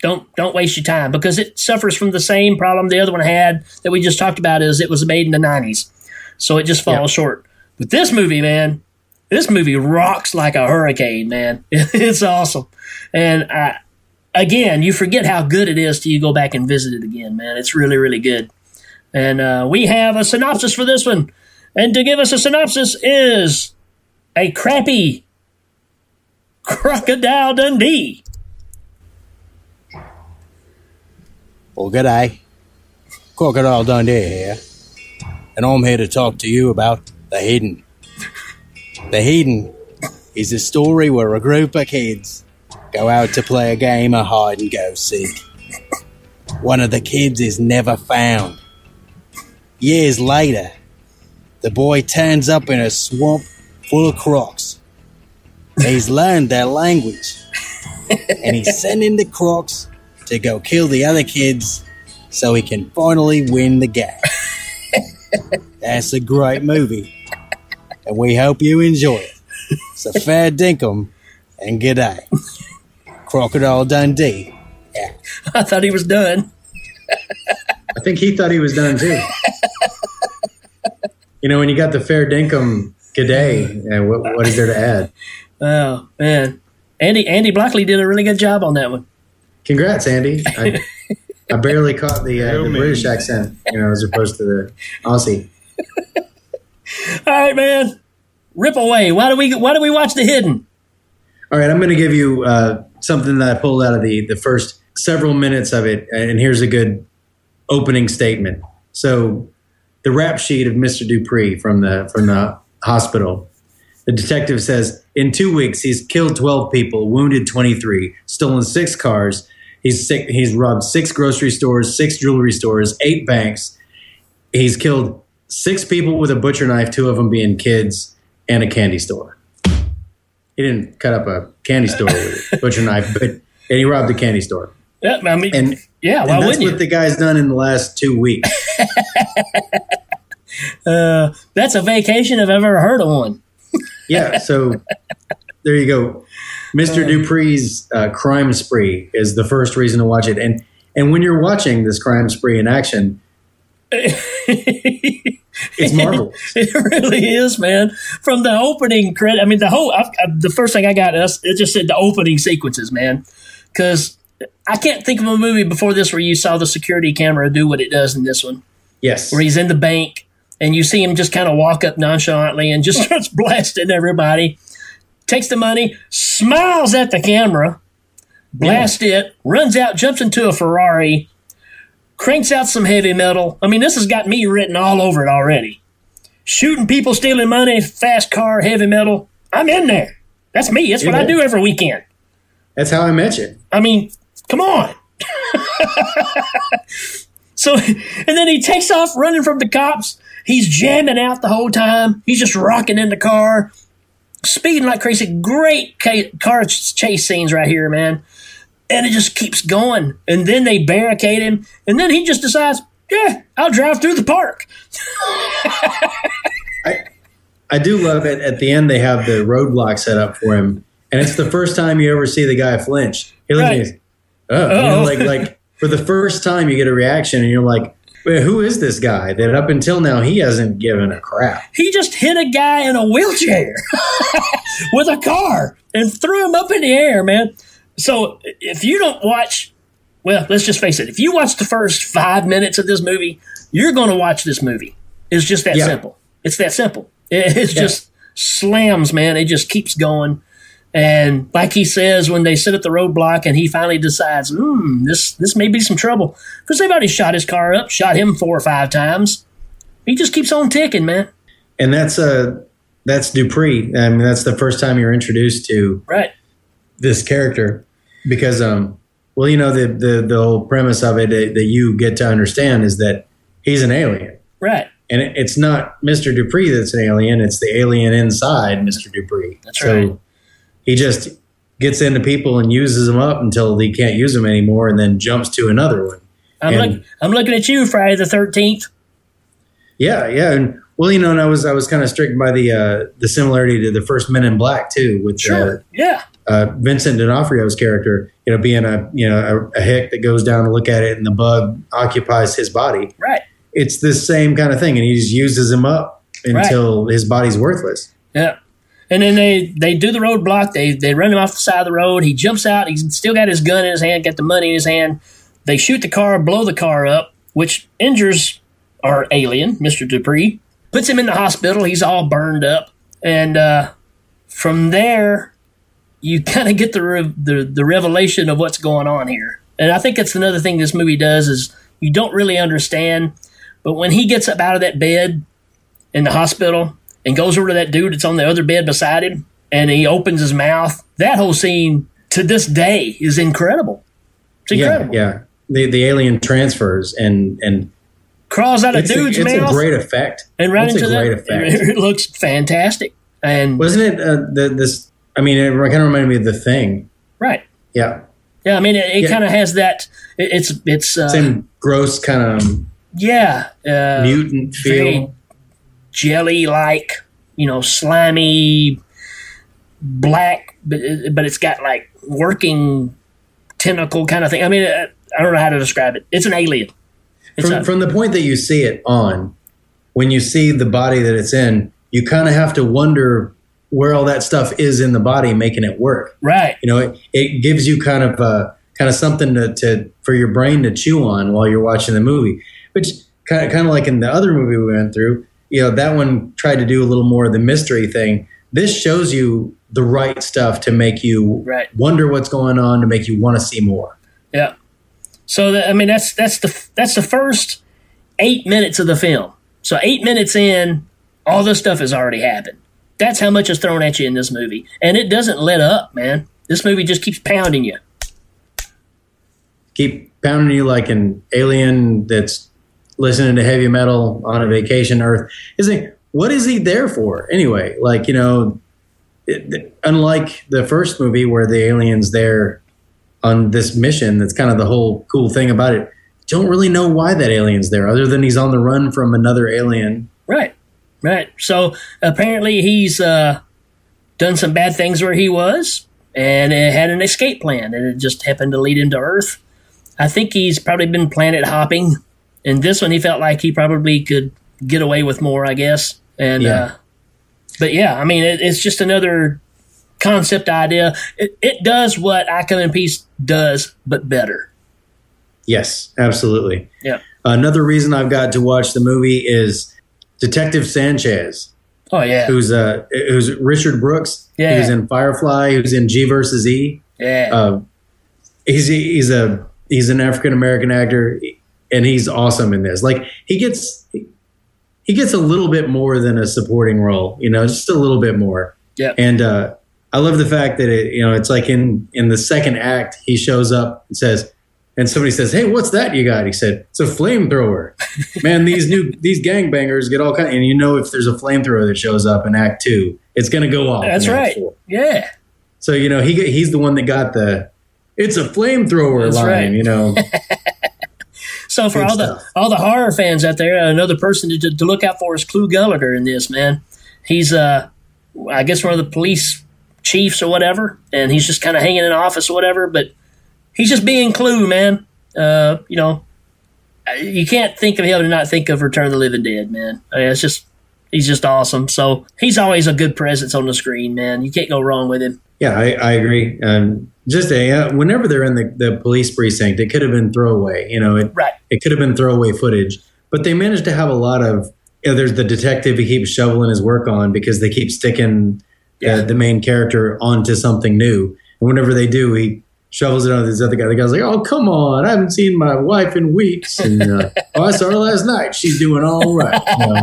don't don't waste your time because it suffers from the same problem the other one had that we just talked about is it was made in the 90s. So it just falls short. But this movie, man, this movie rocks like a hurricane, man. It's awesome. And I, again, you forget how good it is till you go back and visit it again, man. It's really, really good. And uh, we have a synopsis for this one. And to give us a synopsis is a crappy Crocodile Dundee. Well, g'day. Crocodile Dundee here. And I'm here to talk to you about The Hidden. The Hidden is a story where a group of kids go out to play a game of hide and go seek. One of the kids is never found. Years later, the boy turns up in a swamp full of crocs. He's learned their language. And he's sending the crocs to go kill the other kids so he can finally win the game. That's a great movie. And we hope you enjoy it. So fair dinkum and g'day. Crocodile Dundee. I thought he was done. I think he thought he was done too. you know, when you got the fair dinkum g'day, what, what is there to add? Oh man, Andy Andy Blockley did a really good job on that one. Congrats, Andy. I, I barely caught the, uh, the British accent, you know, as opposed to the Aussie. All right, man, rip away. Why do we Why do we watch The Hidden? All right, I'm going to give you uh, something that I pulled out of the the first several minutes of it, and here's a good opening statement. So, the rap sheet of Mr. Dupree from the from the hospital. The detective says, in two weeks, he's killed 12 people, wounded 23, stolen six cars. He's sick, he's robbed six grocery stores, six jewelry stores, eight banks. He's killed six people with a butcher knife, two of them being kids, and a candy store. He didn't cut up a candy store with a butcher knife, but and he robbed a candy store. Yeah, I mean, And Yeah, why and that's wouldn't you? what the guy's done in the last two weeks. Uh, that's a vacation I've ever heard of one. yeah, so there you go. Mr. Dupree's uh, crime spree is the first reason to watch it, and and when you're watching this crime spree in action, it's marvelous. It really is, man. From the opening credit, I mean, the whole. I've, I, the first thing I got us, it just said the opening sequences, man, because I can't think of a movie before this where you saw the security camera do what it does in this one, Yes, where he's in the bank and you see him just kind of walk up nonchalantly and just starts blasting everybody, takes the money, smiles at the camera, blasts it, runs out, jumps into a Ferrari, cranks out some heavy metal. I mean, this has got me written all over it already. Shooting people, stealing money, fast car, heavy metal. I'm in there. That's me. That's what I do every weekend. that's how I met you. I mean, come on. so, and then he takes off running from the cops. He's jamming out the whole time. He's just rocking in the car, speeding like crazy. Great car chase scenes right here, man. And it just keeps going. And then they barricade him. And then he just decides, yeah, I'll drive through the park. I do love it. At the end, they have the roadblock set up for him, and it's the first time you ever see the guy flinch. He looks Right. me, oh, you know, like like for the first time, you get a reaction, and you're like, "Wait, who is this guy?" That up until now he hasn't given a crap. He just hit a guy in a wheelchair with a car and threw him up in the air, man. So if you don't watch, well, let's just face it, if you watch the first five minutes of this movie, you're going to watch this movie. It's just that Yeah. simple. It's that simple. It, it's Yeah. just slams, man. It just keeps going. And like he says, when they sit at the roadblock and he finally decides, hmm, this this may be some trouble because they've already shot his car up, shot him four or five times. He just keeps on ticking, man. And that's uh that's Dupree. I mean, that's the first time you're introduced to Right. this character because um well you know the the the whole premise of it that, that you get to understand is that he's an alien Right. and it, it's not Mr. Dupree that's an alien it's the alien inside Mr. Dupree That's right. He just gets into people and uses them up until he can't use them anymore and then jumps to another one I'm And- look, I'm looking at you, Friday the Thirteenth. yeah yeah and well you know and I was I was kind of stricken by the uh the similarity to the first Men in Black too with uh, Yeah. uh, Vincent D'Onofrio's character, you know, being a you know a, a hick that goes down to look at it, and the bug occupies his body. Right. It's the same kind of thing, and he just uses him up until his body's worthless. Yeah. And then they, they do the roadblock. They they run him off the side of the road. He jumps out. He's still got his gun in his hand, got the money in his hand. They shoot the car, blow the car up, which injures our alien, Mr. Dupree. Puts him in the hospital. He's all burned up. And uh, from there, you kind of get the, re- the the revelation of what's going on here. And I think that's another thing this movie does is you don't really understand. But when he gets up out of that bed in the hospital and goes over to that dude that's on the other bed beside him and he opens his mouth. That whole scene to this day is incredible. It's incredible. Yeah, yeah. The the alien transfers and and Crawls out of it's, a, dude's it's mouth It's a great effect. and right it's into a that. great effect. It looks fantastic. And Wasn't it uh, the, this? I mean, it kind of reminded me of the thing. right. Yeah, Yeah, I mean it, it Yeah. kind of has that it, it's it's uh, same gross kind of yeah, uh, mutant feel. Jelly like, you know, slimy black but, but it's got like working tentacle kind of thing. I mean, uh, I don't know how to describe it. It's an alien. It's From, a, from the point that you see it on, when you see the body that it's in, you kind of have to wonder where all that stuff is in the body making it work. right. You know, it, it gives you kind of uh, kind of something to, to for your brain to chew on while you're watching the movie. Which kind of kind of like in the other movie we went through, you know, that one tried to do a little more of the mystery thing. This shows you the right stuff to make you Right. wonder what's going on, to make you want to see more. Yeah. So that, I mean that's that's the that's the first eight minutes of the film. So eight minutes in, all this stuff has already happened. That's how much is thrown at you in this movie, and it doesn't let up, man. This movie just keeps pounding you. keep pounding you like an alien that's listening to heavy metal on a vacation Earth. Is like, what is he there for anyway? Like, you know, it, unlike the first movie where the alien's there on this mission. That's kind of the whole cool thing about it. Don't really know why that alien's there, other than he's on the run from another alien. Right, right. So apparently he's uh, done some bad things where he was, and it had an escape plan, and it just happened to lead him to Earth. I think he's probably been planet hopping. In this one, he felt like he probably could get away with more, I guess. And Yeah. uh, but yeah, I mean, it, it's just another concept idea. It, it does what I Come in Peace does, but better. Yes, absolutely. Yeah. Another reason I've got to watch the movie is Detective Sanchez, Oh yeah. who's uh who's Richard Brooks. Yeah. Was in Firefly. Was in G versus E. Yeah. Uh, he's he's a he's an African American actor, and he's awesome in this. Like he gets he gets a little bit more than a supporting role, you know, just a little bit more. Yeah. And uh, I love the fact that it, you know, it's like in in the second act, he shows up and says, and somebody says, "Hey, what's that you got?" He said, "It's a flamethrower." Man, these new these gangbangers get all kind, and you know, if there's a flamethrower that shows up in Act Two, it's going to go off. That's right. Four. Yeah. So you know, he get- he's the one that got the "It's a flamethrower" line. right. You know, So for Good all the all the horror fans out there, another person to, to look out for is Clu Gulager in this man. He's uh, I guess one of the police chiefs or whatever, and he's just kind of hanging in office or whatever. But he's just being Clu, man. Uh, you know, you can't think of him and not think of Return of the Living Dead, man. I mean, it's just he's just awesome. So he's always a good presence on the screen, man. You can't go wrong with him. yeah, I, I agree. Um, just a, uh, whenever they're in the, the police precinct, it could have been throwaway. You know, it Right. it could have been throwaway footage, but they managed to have a lot of. You know, there's the detective he keeps shoveling his work on because they keep sticking Yeah. the, the main character onto something new. And whenever they do, he shovels it on this other guy. The guy's like, "Oh, come on! I haven't seen my wife in weeks." And uh, oh, I saw her last night. She's doing all right. You know?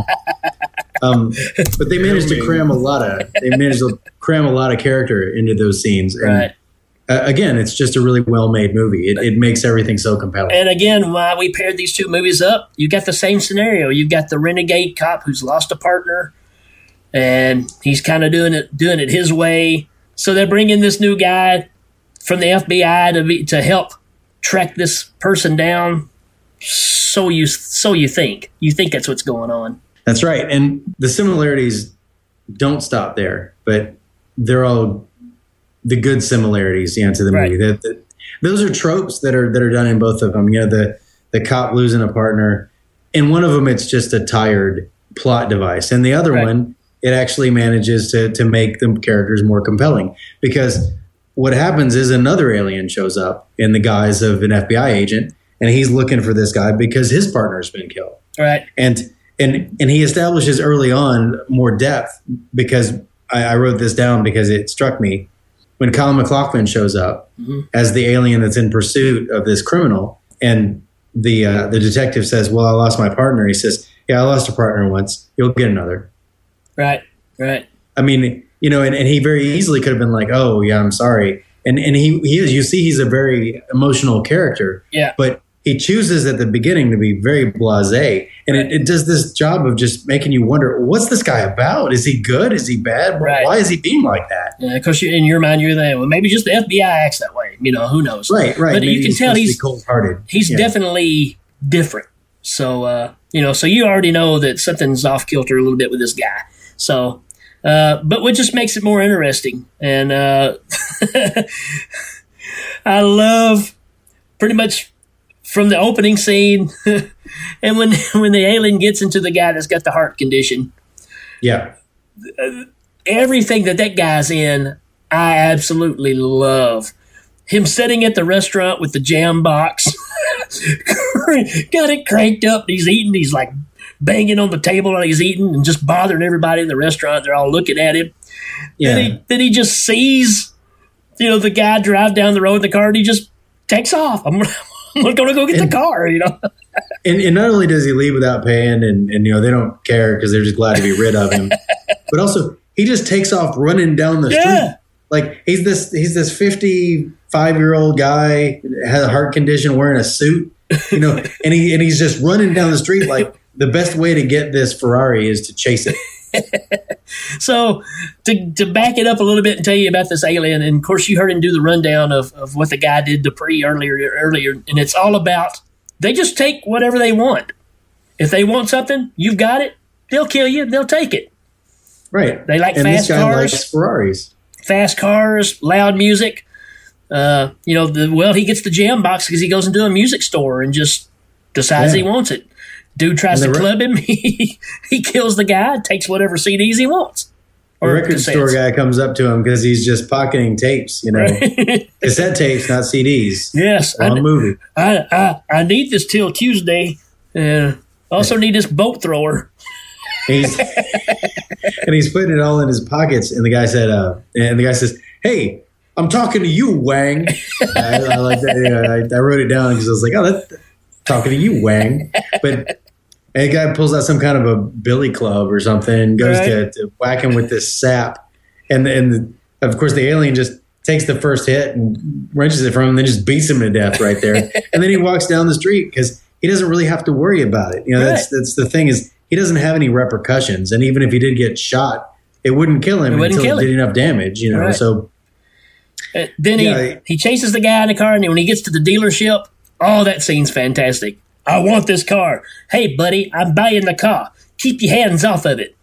um, but they managed to cram a lot of they managed to cram a lot of character into those scenes. And Right. Uh, again, it's just a really well made movie. It, it makes everything so compelling. And again, why we paired these two movies up, you got the same scenario. You've got the renegade cop who's lost a partner, and he's kind of doing it doing it his way. So they bring in this new guy from the FBI to be, to help track this person down. So you so you think you think that's what's going on. That's right. And the similarities don't stop there, but they're all the good similarities, you know, to the Right. movie. That, that those are tropes that are that are done in both of them. You know, the the cop losing a partner. In one of them, it's just a tired plot device, and the other Right. one, it actually manages to to make the characters more compelling because what happens is another alien shows up in the guise of an FBI agent, and he's looking for this guy because his partner's been killed Right. and and and he establishes early on more depth because I, I wrote this down because it struck me when Colin MacLachlan shows up as the alien that's in pursuit of this criminal, and the uh, the detective says, "Well, I lost my partner." He says, "Yeah, I lost a partner once. You'll get another." Right. Right. I mean, you know, and, and he very easily could have been like, "Oh, yeah, I'm sorry," and and he he is. You see, he's a very emotional character, Yeah. but he chooses at the beginning to be very blasé, and it, it does this job of just making you wonder, what's this guy about? Is he good? Is he bad? Right. Why is he being like that? Yeah, because in your mind you're thinking, well, maybe just the FBI acts that way. You know, who knows? Right, right. But Maybe you can tell to be he's cold-hearted. he's Yeah. definitely different. So uh, you know, so you already know that something's off kilter a little bit with this guy. So, uh, but what just makes it more interesting, and uh, I love pretty much from the opening scene, and when when the alien gets into the guy that's got the heart condition, Yeah, everything that that guy's in, I absolutely love. Him sitting at the restaurant with the jam box, got it cranked up. And he's eating. He's like banging on the table while he's eating and just bothering everybody in the restaurant. They're all looking at him. yeah. Then he then he just sees, you know, the guy drive down the road in the car, and he just takes off. I'm, I'm going to go get the car. You know. and, and not only does he leave without paying, and, and you know they don't care because they're just glad to be rid of him, but also he just takes off running down the Yeah. street. Like he's this he's this fifty five year old guy has a heart condition wearing a suit, you know, and he and he's just running down the street like the best way to get this Ferrari is to chase it. so to, to back it up a little bit and tell you about this alien, and of course you heard him do the rundown of, of what the guy did to Pre earlier earlier, and it's all about they just take whatever they want. If they want something, you've got it. They'll kill you. They'll take it. Right. They like and fast cars. likes Ferraris. Fast cars, loud music. Uh, you know, the, well, he gets the jam box because he goes into a music store and just decides Yeah. he wants it. Dude tries to club him. He, he kills the guy, takes whatever CDs he wants. The record cassettes. store guy comes up to him because he's just pocketing tapes, you know, Right. cassette tapes, not CDs. Yes, I, Wrong movie. I, I, I need this till Tuesday. Uh, also need this boat thrower. He's and he's putting it all in his pockets. And the guy said, uh, and the guy says, "Hey, I'm talking to you, Wang." I, I like that. Yeah, I, I wrote it down because I was like, "Oh, that's talking to you, Wang." But and the guy pulls out some kind of a billy club or something goes to, Right. to whack him with this sap, and and the, of course the alien just takes the first hit and wrenches it from him, and then just beats him to death right there. and then he walks down the street because he doesn't really have to worry about it. You know, that's Right. that's the thing is he doesn't have any repercussions, and even if he did get shot, it wouldn't kill him wouldn't until kill it did enough damage. You know, Right. so Uh, then Yeah. he, he chases the guy in the car, and then when he gets to the dealership, oh, that scene's fantastic. I want this car. Hey, buddy, I'm buying the car. Keep your hands off of it.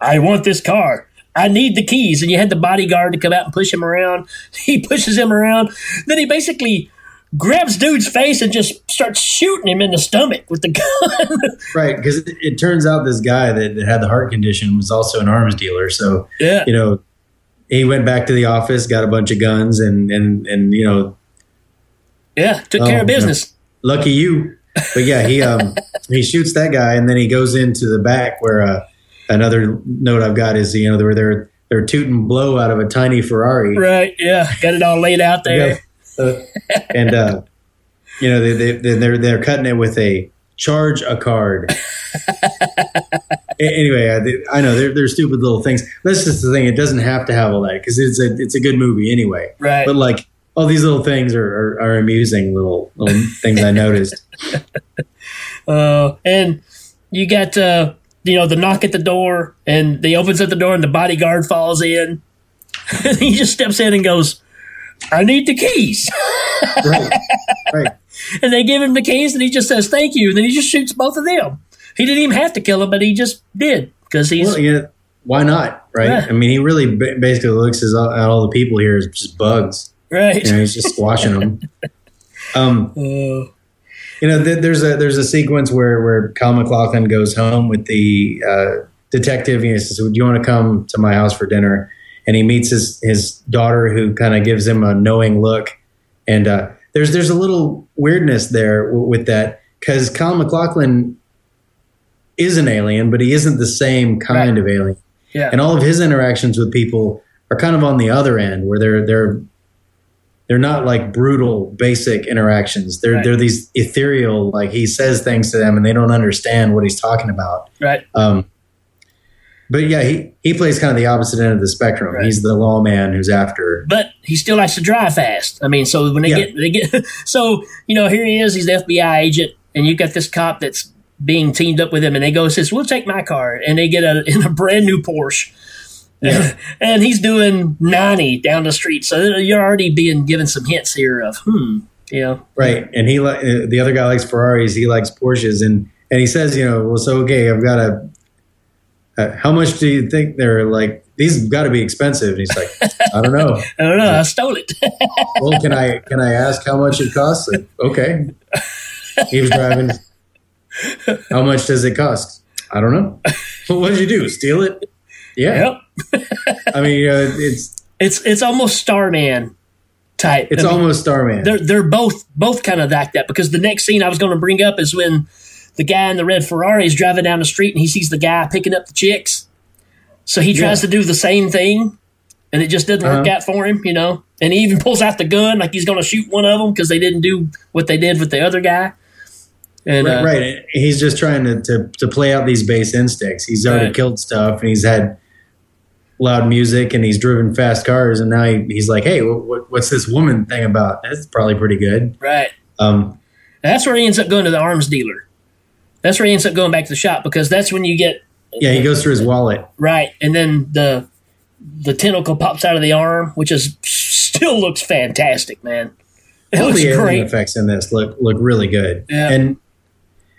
I want this car. I need the keys. And you had the bodyguard to come out and push him around. He pushes him around. Then he basically grabs dude's face and just starts shooting him in the stomach with the gun. right because it, turns out this guy that, had the heart condition was also an arms dealer. So yeah. you know, he went back to the office, got a bunch of guns, and and and you know, Yeah, took care Oh, of business. lucky you. But yeah, he um he shoots that guy, and then he goes into the back where uh, another note I've got is you know they're they're they're tooting blow out of a tiny Ferrari, Right, yeah. Got it all laid out there. Yeah. And uh, you know they, they they- they're they're cutting it with a charge a card. Anyway, I, I know they're they're stupid little things. That's just the thing; it doesn't have to have all that because it's a it's a good movie anyway. Right. But like all these little things are are, are amusing little little things I noticed. Uh, and you got uh, you know the knock at the door, and he opens up the door, and the bodyguard falls in. he just steps in and goes, "I need the keys." right, right. And they give him the keys, and he just says, "Thank you." And then he just shoots both of them. He didn't even have to kill him, but he just did because he's Well, know, why not? Right? Yeah. I mean, he really ba- basically looks at all the people here as just bugs. Right. You know, he's just squashing them. Um, Uh, you know, th- there's a there's a sequence where where Kyle MacLachlan goes home with the uh, detective. And he says, "Do you want to come to my house for dinner?" And he meets his his daughter, who kind of gives him a knowing look. And uh, there's there's a little weirdness there w- with that because Kyle MacLachlan is an alien, but he isn't the same kind of alien. yeah. And all of his interactions with people are kind of on the other end, where they're they're they're not like brutal, basic interactions. They're Right. they're these ethereal, like he says things to them and they don't understand what he's talking about. right. Um, but yeah, he, he plays kind of the opposite end of the spectrum. Right. He's the lawman who's after. but he still likes to drive fast. I mean, so when they Yeah. get they get so you know here he is, he's the FBI agent, and you got this cop that's being teamed up with him, and they go says, "We'll take my car," and they get a in a brand new Porsche. and he's doing 90 down the street. So you're already being given some hints here of, hmm, yeah. Right. And he li- uh, the other guy likes Ferraris, he likes Porsches and and he says, you know, well so okay, I've got a uh, how much do you think they're like these got to be expensive and he's like i don't know I don't know, I stole it. well can i can i ask how much it costs like, okay he was driving how much does it cost i don't know well, what did you do steal it yeah yep. I mean uh, it's It's it's almost Starman type. it's I mean, almost starman they're they're both both kind of like that because the next scene I was going to bring up is when the guy in the red Ferrari is driving down the street and he sees the guy picking up the chicks. So he tries Yeah. to do the same thing, and it just doesn't work Uh-huh. out for him, you know. And he even pulls out the gun like he's going to shoot one of them because they didn't do what they did with the other guy. And right, uh, right. He's just trying to, to to play out these base instincts. He's already Right. killed stuff, and he's had loud music, and he's driven fast cars, and now he, he's like, "Hey, what, what, what's this woman thing about? That's probably pretty good." right. Um, That's where he ends up going to the arms dealer. That's where he ends up going back to the shop because that's when you get Yeah, he goes through his wallet. Right, and then the the tentacle pops out of the arm, which is still looks fantastic, man. It All the alien effects in this look look really good. Yeah. And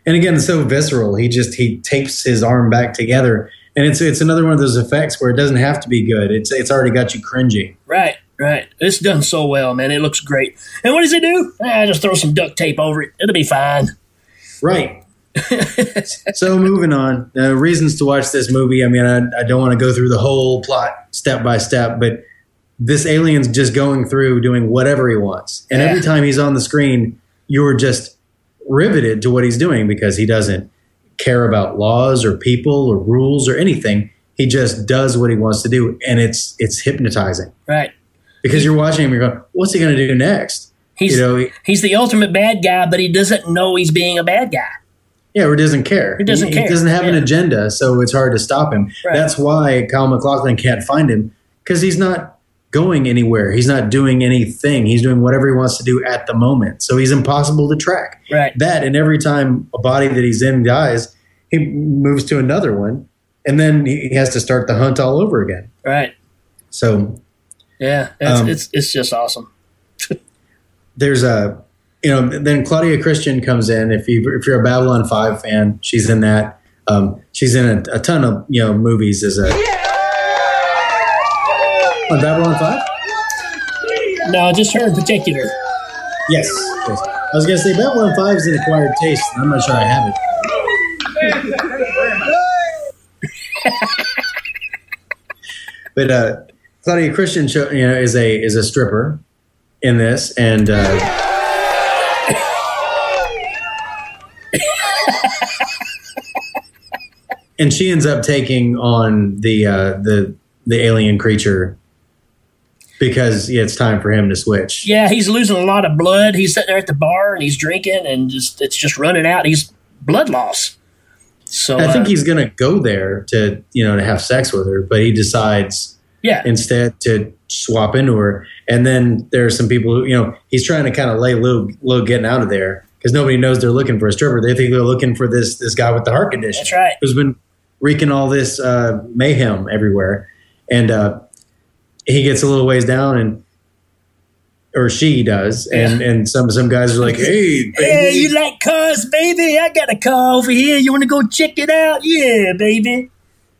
and again, so visceral. He just he tapes his arm back together, and it's it's another one of those effects where it doesn't have to be good. It's it's already got you cringing. Right, right. It's done so well, man. It looks great. And what does it do? Ah, just throw some duct tape over it. It'll be fine. Right. so moving on, uh, reasons to watch this movie. I mean, I, I don't want to go through the whole plot step by step, but this alien's just going through doing whatever he wants, and every time he's on the screen, you're just riveted to what he's doing because he doesn't care about laws or people or rules or anything. He just does what he wants to do, and it's it's hypnotizing Right. because you're watching him. You're going, "What's he going to do next?" He's you know, he- he's the ultimate bad guy, but he doesn't know he's being a bad guy. Yeah, or doesn't care. He doesn't care. He doesn't have an agenda, so it's hard to stop him. Right. That's why Kyle MacLachlan can't find him because he's not going anywhere. He's not doing anything. He's doing whatever he wants to do at the moment. So he's impossible to track. Right. That and every time a body that he's in dies, he moves to another one, and then he he has to start the hunt all over again. Right. So Yeah. It's Um, it's, it's just awesome. there's a you know then Claudia Christian comes in if you if you're a Babylon 5 fan she's in that um, she's in a, a ton of you know movies as a on Babylon 5 No, just her in particular. yes, yes I was gonna say Babylon 5 is an acquired taste and I'm not sure I have it. But uh, Claudia Christian show, you know is a is a stripper in this and uh, and she ends up taking on the uh, the the alien creature because yeah, it's time for him to switch. Yeah, he's losing a lot of blood. He's sitting there at the bar and he's drinking and just it's just running out. He's blood loss. So I think uh, he's gonna go there to you know to have sex with her, but he decides yeah instead to swap into her. And then there are some people who you know he's trying to kind of lay low, low getting out of there because nobody knows they're looking for a stripper. They think they're looking for this this guy with the heart condition. That's right. Who's been wreaking all this uh, mayhem everywhere, and uh, he gets a little ways down and. Or she does, and and some some guys are like, "Hey, baby, Hey, you like cars, baby? I got a car over here. You want to go check it out? Yeah, baby.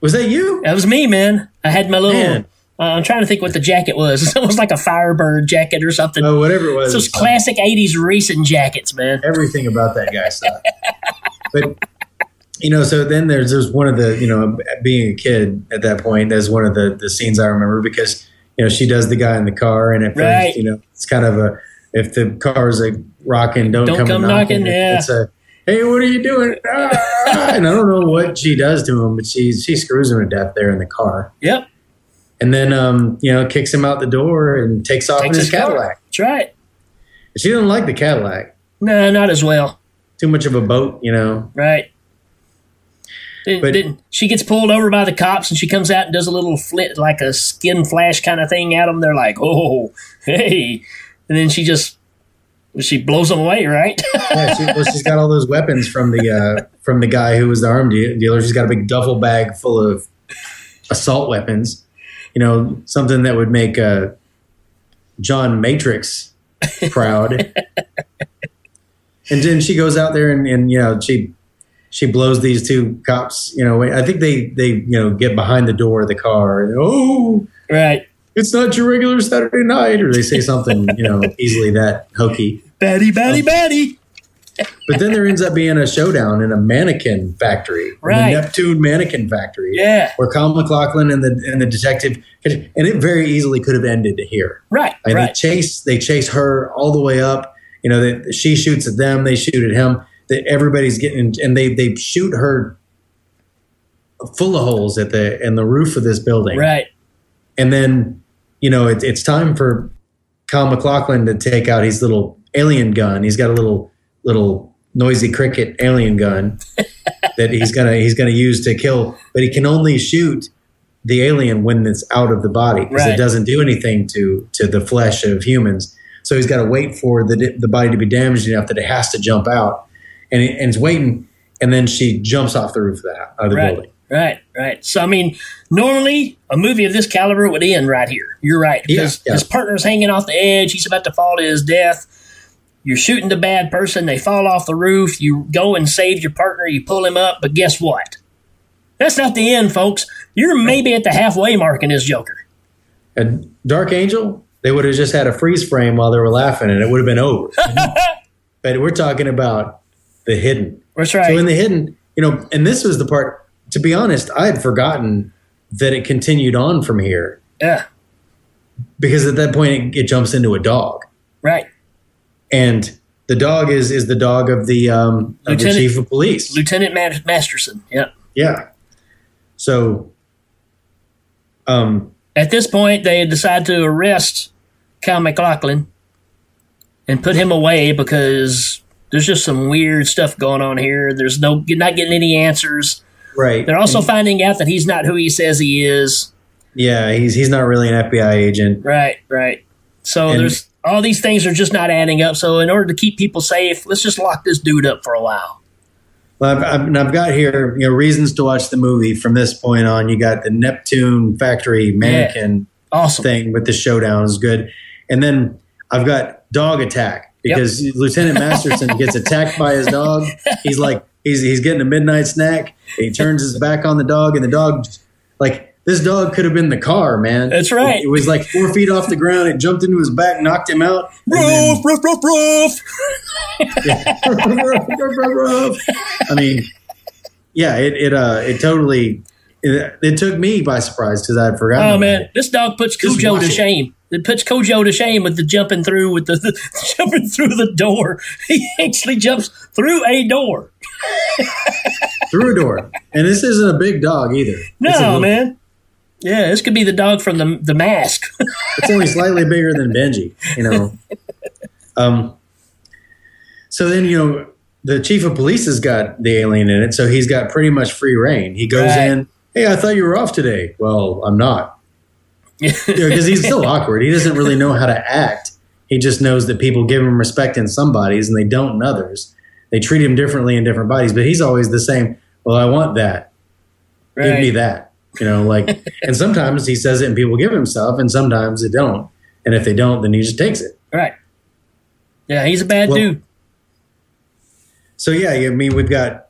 was that you?" That was me, man. I had my little. Uh, I'm trying to think what the jacket was. It was like a Firebird jacket or something. Oh, whatever it was. Those classic '80s racing jackets, man. everything about that guy sucked. but you know, so then there's there's one of the you know being a kid at that point. That's one of the the scenes I remember because you know she does the guy in the car, and at first Right. you know it's kind of a if the car is a rocking, don't, Don't come, come knocking. knocking, yeah. It's a hey, what are you doing? Ah, and I don't know what she does to him, but she she screws him to death there in the car, Yep. and then um you know kicks him out the door and takes off Takes in his his car. Cadillac. That's right. She didn't like the Cadillac. No, not as well. Too much of a boat, you know. Right. Then, But- then she gets pulled over by the cops and she comes out and does a little flit, like a skin flash kind of thing at them. They're like, oh, hey. And then she just, she blows them away, right? yeah, she, well, she's got all those weapons from the uh, from the guy who was the arm de- dealer. She's got a big duffel bag full of assault weapons. You know, something that would make uh, John Matrix proud. and then she goes out there and, and you know she she blows these two cops. You know, I think they they you know get behind the door of the car. And, oh, right. it's not your regular Saturday night, or they say something you know easily that hokey. Batty, batty, um, batty. But then there ends up being a showdown in a mannequin factory, Right. the Neptune Mannequin Factory, Yeah. where Kyle MacLachlan and the and the detective, and it very easily could have ended here. Right. And they chase they chase her all the way up. You know, they, she shoots at them, they shoot at him. That everybody's getting, and they they shoot her full of holes at the in the roof of this building. Right. And then, you know, it, it's time for Kyle MacLachlan to take out his little alien gun. He's got a little little noisy cricket alien gun that he's gonna he's gonna use to kill, but he can only shoot the alien when it's out of the body because Right. it doesn't do anything to to the flesh of humans. So he's got to wait for the the body to be damaged enough that it has to jump out, and, it, and it's waiting. And then she jumps off the roof of the, of the Right. building Right, right. So I mean, normally a movie of this caliber would end right here. You're right. Yeah, His, yeah. his partner's hanging off the edge. He's about to fall to his death. You're shooting the bad person. They fall off the roof. You go and save your partner. You pull him up. But guess what? That's not the end, folks. You're maybe at the halfway mark in this Joker. And Dark Angel, they would have just had a freeze frame while they were laughing, and it would have been over. but we're talking about the hidden. That's right. So in the hidden, you know, and this was the part. To be honest, I had forgotten that it continued on from here Yeah, because at that point it, it jumps into a dog, right. and the dog is is the dog of the um of the chief of police. Lieutenant Ma- Masterson. Yeah. Yeah. So, um, At this point, they decide to arrest Cal MacLachlan and put him away because there's just some weird stuff going on here. There's no you're not getting any answers. right. They're also And- finding out that he's not who he says he is. yeah, he's he's not really an FBI agent. Right, right. So And- there's all these things are just not adding up. So in order to keep people safe, let's just lock this dude up for a while. Well, I've, I've, and I've got here, you know, reasons to watch the movie from this point on. You got the Neptune factory mannequin Awesome. thing with the showdown is good, and then I've got dog attack because Lieutenant Masterson gets attacked by his dog. He's like he's he's getting a midnight snack. He turns his back on the dog, and the dog like this dog could have been the car, man. That's right. It, it was like four feet off the ground. It jumped into his back, knocked him out. then- Ruff, ruff, ruff. I mean, yeah, it it uh it totally it, it took me by surprise because I had forgotten. Oh man, it. this dog puts Cujo to shame. It puts Cujo to shame with the jumping through with the, the jumping through the door. He actually jumps through a door. through a door, and this isn't a big dog either. No man. Yeah, this could be the dog from the the mask. It's only slightly bigger than Benji, you know. Um. So then you know the chief of police has got the alien in it, so he's got pretty much free reign. He goes Right. in. Hey, I thought you were off today. Well, I'm not. Because he's so awkward. He doesn't really know how to act. He just knows that people give him respect in some bodies and they don't in others. They treat him differently in different bodies, but he's always the same. Well, I want that. Give me that. You know, like, and sometimes he says it and people give him stuff, and sometimes they don't. And if they don't, then he just takes it. right. Yeah, he's a bad Well- dude. So yeah, I mean, we've got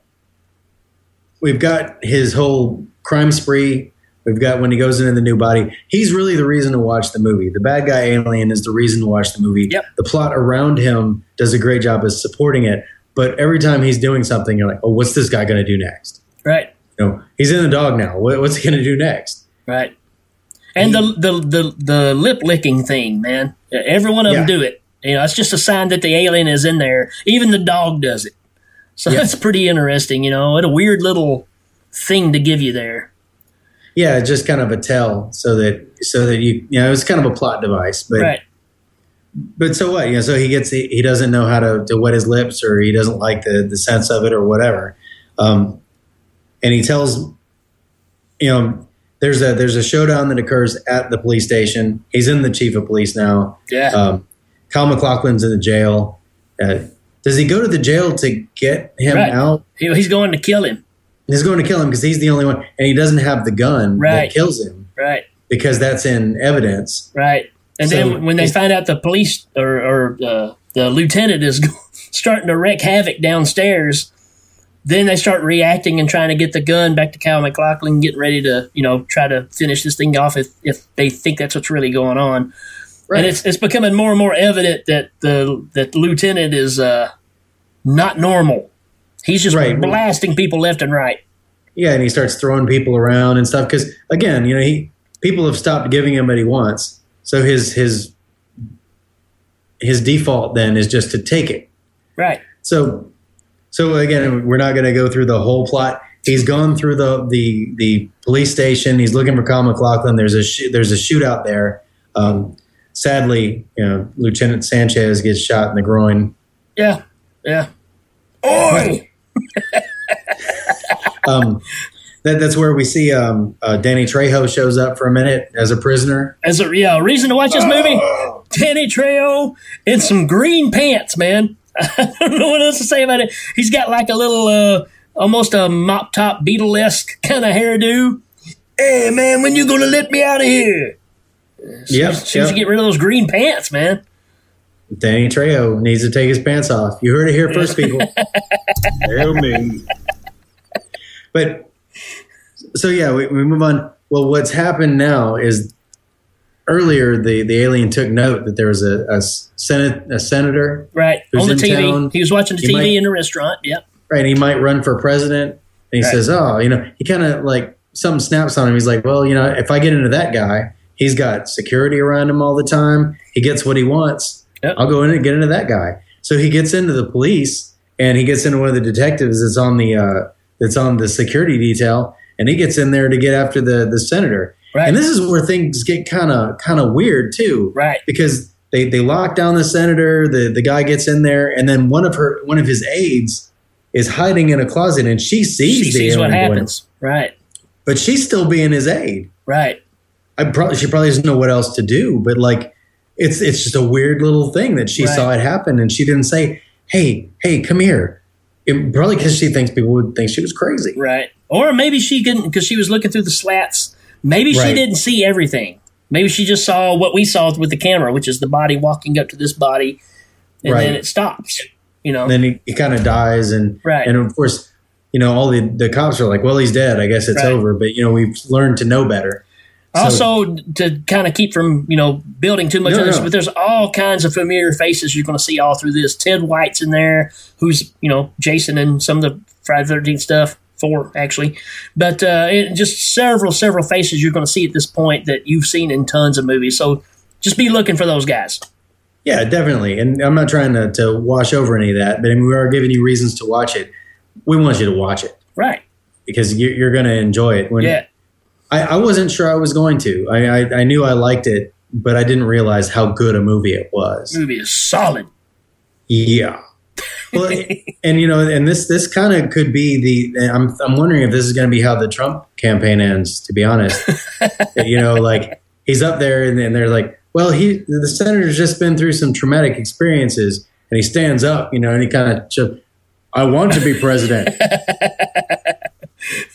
we've got his whole crime spree. We've got when he goes into the new body. He's really the reason to watch the movie. The bad guy alien is the reason to watch the movie. Yep. The plot around him does a great job of supporting it. But every time he's doing something, you're like, oh, what's this guy going to do next? Right. You know, he's in the dog now. What's he going to do next? Right. And the the the, the lip licking thing, man. Every one of them do it. You know, it's just a sign that the alien is in there. Even the dog does it. So Yeah. that's pretty interesting. You know, what a weird little thing to give you there. Yeah, just kind of a tell so that so that you you know it's kind of a plot device. But right. but so what? You know, so he gets he, he doesn't know how to, to wet his lips or he doesn't like the the sense of it or whatever. Um, and he tells you know there's a there's a showdown that occurs at the police station. He's in the chief of police now. Yeah. Um, Kyle MacLachlan's in the jail. Uh, does he go to the jail to get him Right. out? He- he's going to kill him. He's going to kill him because he's the only one, and he doesn't have the gun Right. that kills him Right. because that's in evidence. Right. And So then when they find out the police or, or uh, the lieutenant is starting to wreak havoc downstairs, then they start reacting and trying to get the gun back to Cal MacLachlan, getting ready to, you know, try to finish this thing off if, if they think that's what's really going on. Right. And it's it's becoming more and more evident that the that the lieutenant is uh, not normal. He's just Right. blasting people left and right. Yeah, and he starts throwing people around and stuff because again, you know, he people have stopped giving him what he wants. So his his his default then is just to take it. Right. So so again, we're not going to go through the whole plot. He's gone through the the the police station. He's looking for Kyle MacLachlan. There's a sh- there's a shootout there. Um, sadly, you know, Lieutenant Sanchez gets shot in the groin. Yeah. Yeah. Oi! Um, that, that's where we see um, uh, Danny Trejo shows up for a minute as a prisoner. as a yeah, a reason to watch this movie. Danny Trejo in some green pants, man. I don't know what else to say about it. He's got like a little uh, almost a mop top Beatle-esque kind of hairdo. Hey man, when you gonna let me out of here? Yep, She needs yep. to get rid of those green pants, man. Danny Trejo needs to take his pants off. You heard it here first, people. Hail Ming. But so yeah, we, we move on. Well, what's happened now is earlier the, the alien took note that there was a, a senate a senator Right who's on the in TV. town. He was watching the He TV might- in the restaurant. Yep. right? He might run for president. And he Right. says, "Oh, you know," he kind of like something snaps on him. He's like, "Well, you know, if I get into that guy, he's got security around him all the time. He gets what he wants. I'll go in and get into that guy." So he gets into the police, and he gets into one of the detectives that's on the uh, that's on the security detail, and he gets in there to get after the the senator. Right. And this is where things get kind of kind of weird too, right? Because they they lock down the senator. The the guy gets in there, and then one of her one of his aides is hiding in a closet, and she sees She the sees what happens. Right. but she's still being his aide. Right. I probably she probably doesn't know what else to do, but like it's it's just a weird little thing that she Right. saw it happen, and she didn't say, "Hey, hey, come here." It, probably because she thinks people would think she was crazy. Right. Or maybe she couldn't because she was looking through the slats. Maybe she didn't see everything. Maybe she just saw what we saw with the camera, which is the body walking up to this body, and Right. then it stops. You know. And then he, he kind of dies, and Right. and of course, you know, all the the cops are like, "Well, he's dead. I guess it's Right. over." But you know, we've learned to know better. So- Also, to kind of keep from you know building too much No, on this, no. but there's all kinds of familiar faces you're going to see all through this. Ted White's in there, who's you know Jason and some of the Friday Thirteenth stuff, four actually, but uh, it, just several several faces you're going to see at this point that you've seen in tons of movies. So just be looking for those guys. Yeah, definitely. And I'm not trying to, to wash over any of that, but I mean, we are giving you reasons to watch it. We want you to watch it Right. because you, you're going to enjoy it. When Yeah. I, I wasn't sure I was going to. I, I, I knew I liked it, but I didn't realize how good a movie it was. Movie is solid. Yeah. Well, and you know, and this this kind of could be the. I'm I'm wondering if this is going to be how the Trump campaign ends. To be honest, you know, like he's up there, and, and they're like, "Well, he the senator's just been through some traumatic experiences," and he stands up, you know, and he kind of, just "I want to be president,"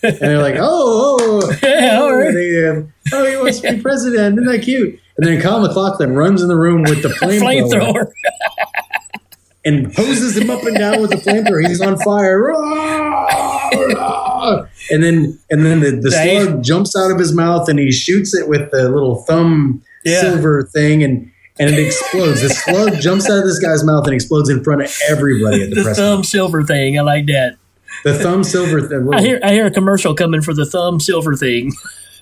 and they're like, "Oh, oh, Yeah, all right. And they, oh, he wants to be president. Isn't that cute?" And then Kyle MacLachlan runs in the room with the flamethrower Flamethrower. and hoses him up and down with the flamethrower. He's on fire. And then and then the, the slug jumps out of his mouth and he shoots it with the little thumb Yeah. silver thing and and it explodes. The slug jumps out of this guy's mouth and explodes in front of everybody at the, The press. thumb silver thing. I like that. The thumb silver thing. I hear I hear a commercial coming for the thumb silver thing.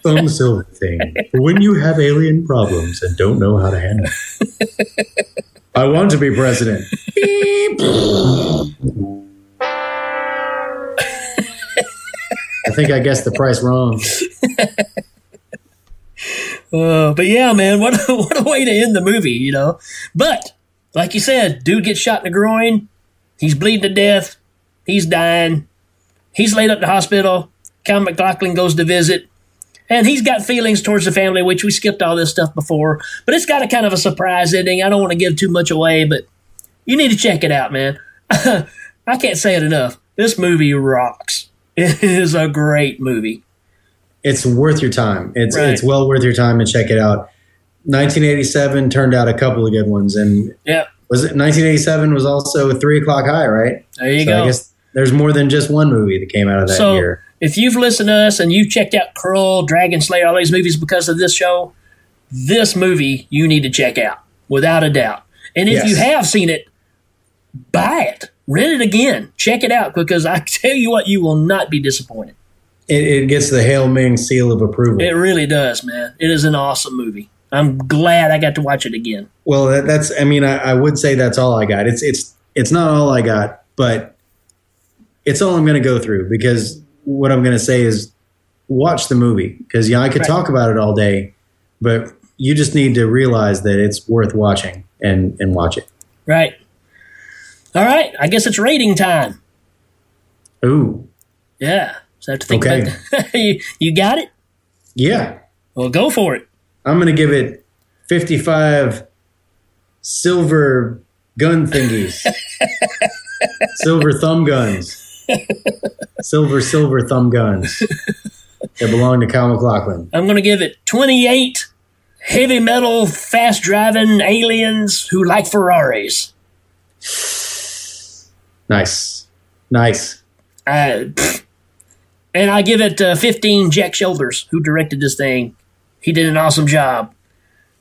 thumb silver thing. For when you have alien problems and don't know how to handle it. I want to be president. I think I guessed the price wrong. Uh, but yeah, man, what a, what a way to end the movie, you know. But like you said, dude gets shot in the groin. He's bleeding to death. He's dying. He's laid up in the hospital. Cal MacLachlan goes to visit, and he's got feelings towards the family, which we skipped all this stuff before. But it's got a kind of a surprise ending. I don't want to give too much away, but you need to check it out, man. I can't say it enough. This movie rocks. It is a great movie. It's worth your time. It's Right. it's well worth your time to check it out. 1987 turned out a couple of good ones, and Yeah, was it 1987 was also Three O'clock High, right? there you so go. I guess there's more than just one movie that came out of that so year. if you've listened to us and you've checked out Krull, Dragon Slayer, all these movies because of this show, this movie you need to check out without a doubt. And if Yes. you have seen it, buy it, rent it again, check it out because I tell you what, you will not be disappointed. It, it gets the Hail Ming seal of approval. It really does, man. It is an awesome movie. I'm glad I got to watch it again. Well, that, that's. I mean, I, I would say that's all I got. It's it's it's not all I got, but it's all I'm going to go through because what I'm going to say is watch the movie because yeah, I could Right. talk about it all day, but you just need to realize that it's worth watching and and watch it. Right. All right. I guess it's rating time. Ooh, Yeah. So I have to think Okay. about you, you got it? yeah, Well, go for it. I'm going to give it 55 silver gun thingies, silver thumb guns. Silver, silver thumb guns that belong to Kyle MacLachlan. I'm going to give it 28 heavy metal, fast driving aliens who like Ferraris. Nice. Nice. Uh, and I give it uh, 15 Jack Sholders, who directed this thing. He did an awesome job.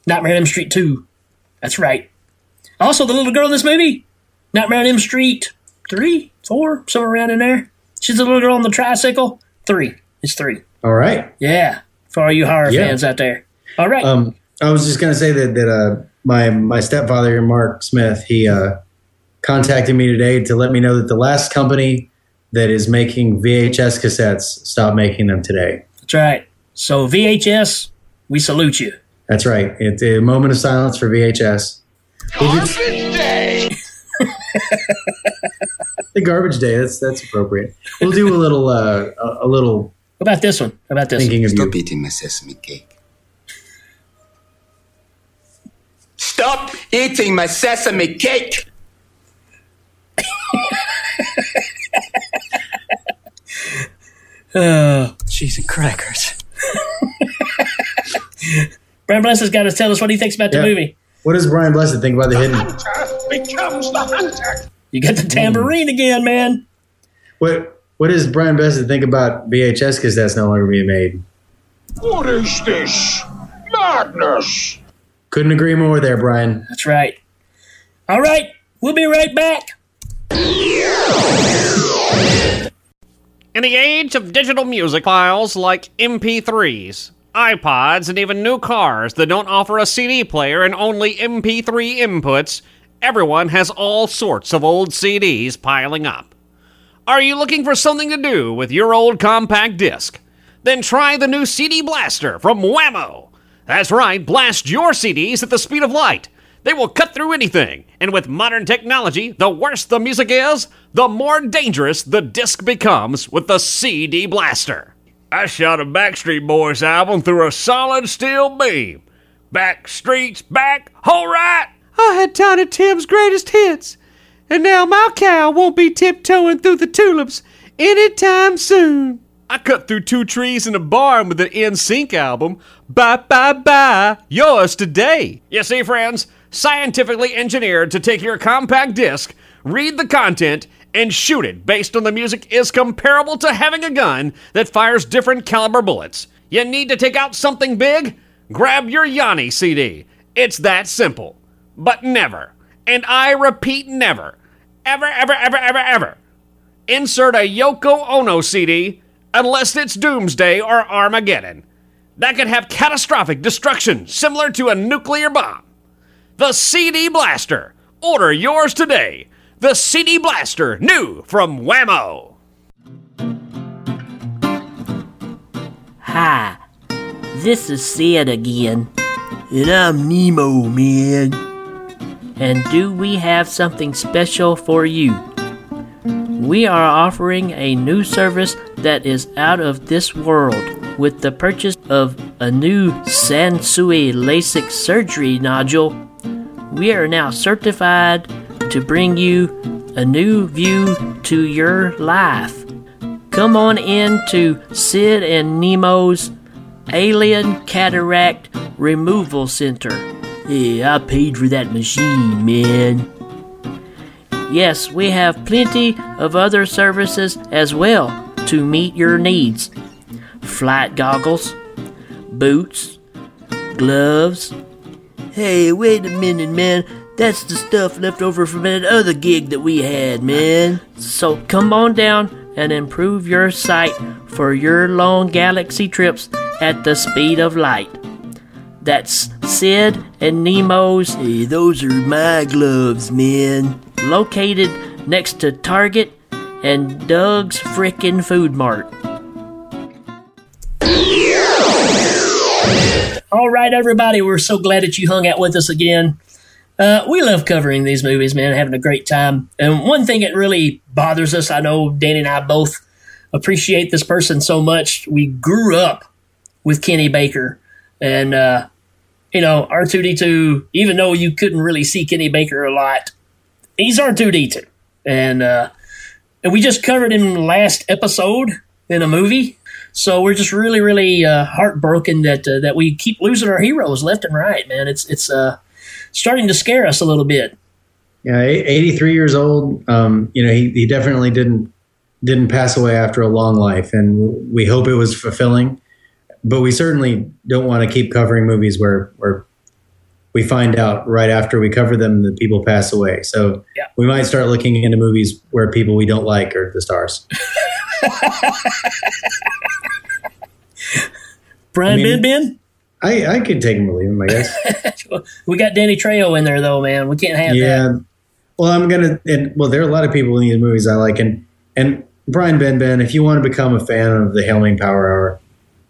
Nightmare on Elm Street 2. That's right. Also, the little girl in this movie, Nightmare on Elm Street 3, 4, somewhere around in there. She's the little girl on the tricycle. 3. It's 3. All right. Yeah. For all you horror Yeah. fans out there. All right. Um, I was just going to say that that uh, my my stepfather Mark Smith, he uh, contacted me today to let me know that the last company that is making VHS cassettes stopped making them today. That's right. So, VHS, we salute you. That's right. It's a moment of silence for VHS. Garbage day! The garbage day. That's that's appropriate. We'll do a little uh, a, a little How about this one? How about this thinking of Stop you. eating my sesame cake. Stop eating my sesame cake! Uh, Cheese and crackers. Brian Bless has got to tell us what he thinks about the Yeah. movie. What does Brian Blessed think about the hidden? becomes the hunter. You got the hmm. tambourine again, man. What what does Brian Blessed think about VHS because that's no longer being made? What is this? Madness! Couldn't agree more there, Brian. That's right. All right. We'll be right back. In the age of digital music files like MP3s, iPods, and even new cars that don't offer a CD player and only MP3 inputs, everyone has all sorts of old CDs piling up. Are you looking for something to do with your old compact disc? Then try the new CD Blaster from Whammo. That's right, blast your CDs at the speed of light. They will cut through anything, and with modern technology, the worse the music is, the more dangerous the disc becomes with the CD Blaster. I shot a Backstreet Boys album through a solid steel beam. Backstreet's back, all right. I had Tiny Tim's greatest hits, and now my cow won't be tiptoeing through the tulips anytime soon. I cut through two trees in a barn with an NSYNC album. Bye bye bye, yours today. You see, friends, scientifically engineered to take your compact disc, read the content, and shoot it based on the music is comparable to having a gun that fires different caliber bullets. You need to take out something big? Grab your Yanni CD. It's that simple. But never, and I repeat never, ever, ever, ever, ever, ever, insert a Yoko Ono CD unless it's Doomsday or Armageddon. That could have catastrophic destruction similar to a nuclear bomb. The CD Blaster. Order yours today. The CD Blaster, new from Whammo. Hi, this is Sid again. And I'm Nemo, man. And do we have something special for you? We are offering a new service that is out of this world. With the purchase of a new Sansui LASIK surgery nodule, we are now certified to bring you a new view to your life. Come on in to Sid and Nemo's Alien Cataract Removal Center. Yeah, I paid for that machine, man. Yes, we have plenty of other services as well to meet your needs flight goggles, boots, gloves. Hey, wait a minute, man. That's the stuff left over from that other gig that we had, man. So come on down and improve your sight for your long galaxy trips at the speed of light. That's Sid and Nemo's. Hey, those are my gloves, man. Located next to Target and Doug's Frickin' Food Mart. All right, everybody, we're so glad that you hung out with us again. Uh, we love covering these movies, man, having a great time. And one thing that really bothers us, I know Danny and I both appreciate this person so much. We grew up with Kenny Baker. And, uh, you know, R2D2, even though you couldn't really see Kenny Baker a lot, he's R2D2. And uh, and we just covered him last episode in a movie. So we're just really, really uh, heartbroken that uh, that we keep losing our heroes left and right, man. It's it's uh, starting to scare us a little bit. Yeah, 83 years old. Um, you know, he, he definitely didn't didn't pass away after a long life, and we hope it was fulfilling. But we certainly don't want to keep covering movies where where we find out right after we cover them that people pass away. So Yeah. we might start looking into movies where people we don't like are the stars. Brian I mean- Ben Ben, I I could take him or leave him, I guess. we got Danny Trejo in there though, man. We can't have that. yeah. Well, I'm gonna. And, well, there are a lot of people in these movies I like, and and Brian Benben. If you want to become a fan of the Hail Ming Power Hour,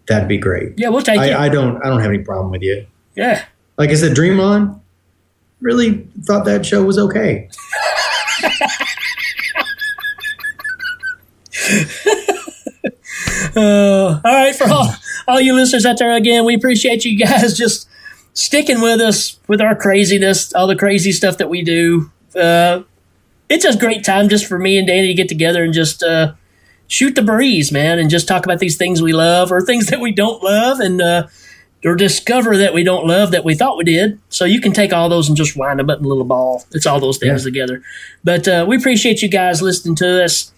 that'd be great. Yeah, we'll take it. I, I don't. I don't have any problem with you. Yeah. Like I said, Dream On. Really thought that show was okay. Uh, all right, for all, all you listeners out there, again, we appreciate you guys just sticking with us with our craziness, all the crazy stuff that we do. Uh, it's a great time just for me and Danny to get together and just uh, shoot the breeze, man, and just talk about these things we love or things that we don't love, and uh, or discover that we don't love that we thought we did. So you can take all those and just wind them up in a little ball. It's all those things Yeah. together. But uh, we appreciate you guys listening to us.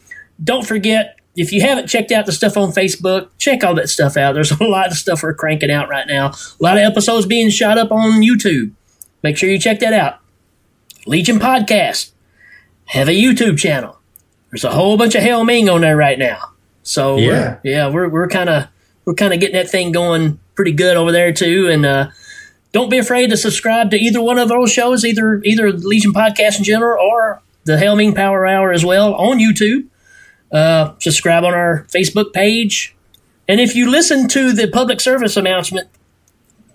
Don't forget, if you haven't checked out the stuff on Facebook, check all that stuff out. There's a lot of stuff we're cranking out right now. A lot of episodes being shot up on YouTube. Make sure you check that out. Legion Podcast have a YouTube channel. There's a whole bunch of Hail Ming on there right now. So Yeah. we're, yeah, we're we're kind of we're kind of getting that thing going pretty good over there too. And uh, don't be afraid to subscribe to either one of those shows, either either Legion Podcast in general or the Hail Ming Power Hour as well on YouTube. Uh, subscribe on our Facebook page, and if you listen to the public service announcement,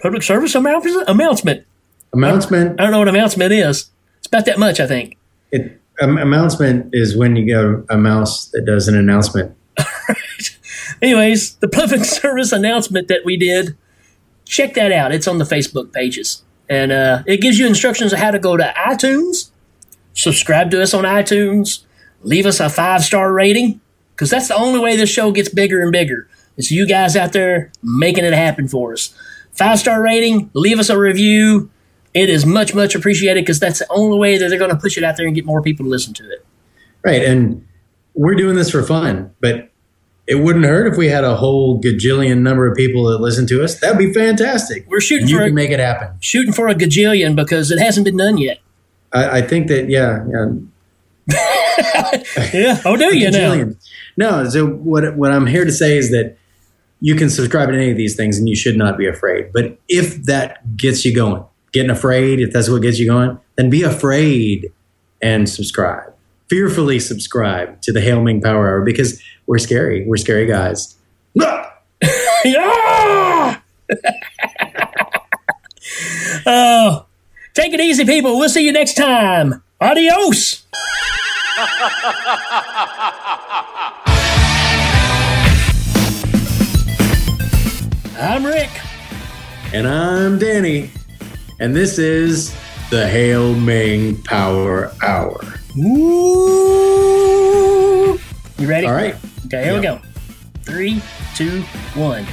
public service announcement announcement, Announcement. I don't know what announcement is. It's about that much, I think. It, um, announcement is when you get a mouse that does an announcement. Anyways, the public service announcement that we did, check that out. It's on the Facebook pages. And uh, it gives you instructions on how to go to iTunes, subscribe to us on iTunes, leave us a five star rating, because that's the only way this show gets bigger and bigger. It's you guys out there making it happen for us. Five star rating, leave us a review. It is much, much appreciated because that's the only way that they're going to push it out there and get more people to listen to it. Right. And we're doing this for fun, but it wouldn't hurt if we had a whole gajillion number of people that listen to us. That'd be fantastic. We're shooting And you for a- can make it happen. Shooting for a gajillion because it hasn't been done yet. I, I think that, yeah, yeah. Yeah. Oh, do you now? No, so what what I'm here to say is that you can subscribe to any of these things and you should not be afraid. But if that gets you going, getting afraid, if that's what gets you going, then be afraid and subscribe. Fearfully subscribe to the Hail Ming Power Hour because we're scary. We're scary guys. yeah! oh, take it easy, people. We'll see you next time. Adios. I'm Rick. And I'm Danny. And this is the Hail Ming Power Hour. Ooh. You ready? All right. Okay, here we go. Three, two, one.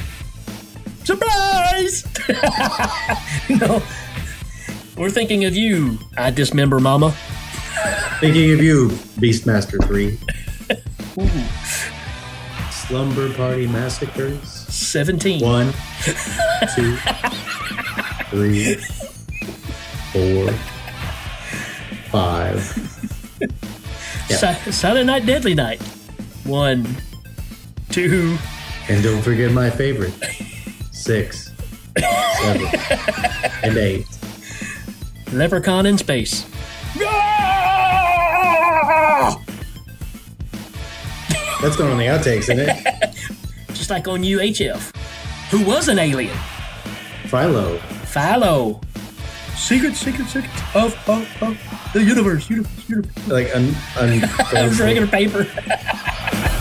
Surprise! no. We're thinking of you, I dismember mama. Thinking of you, Beastmaster 3. Slumber Party Massacres. 17. One, two, three, four, five. Silent Night, Deadly Night. One, two, And don't forget my favorite six, seven, and eight. Leprechaun in Space. That's going on the outtakes, isn't it? Just like on UHF. Who was an alien? Philo. Philo. Secret, secret, secret of, of, of the universe, universe, universe. Like un, un, Regular paper.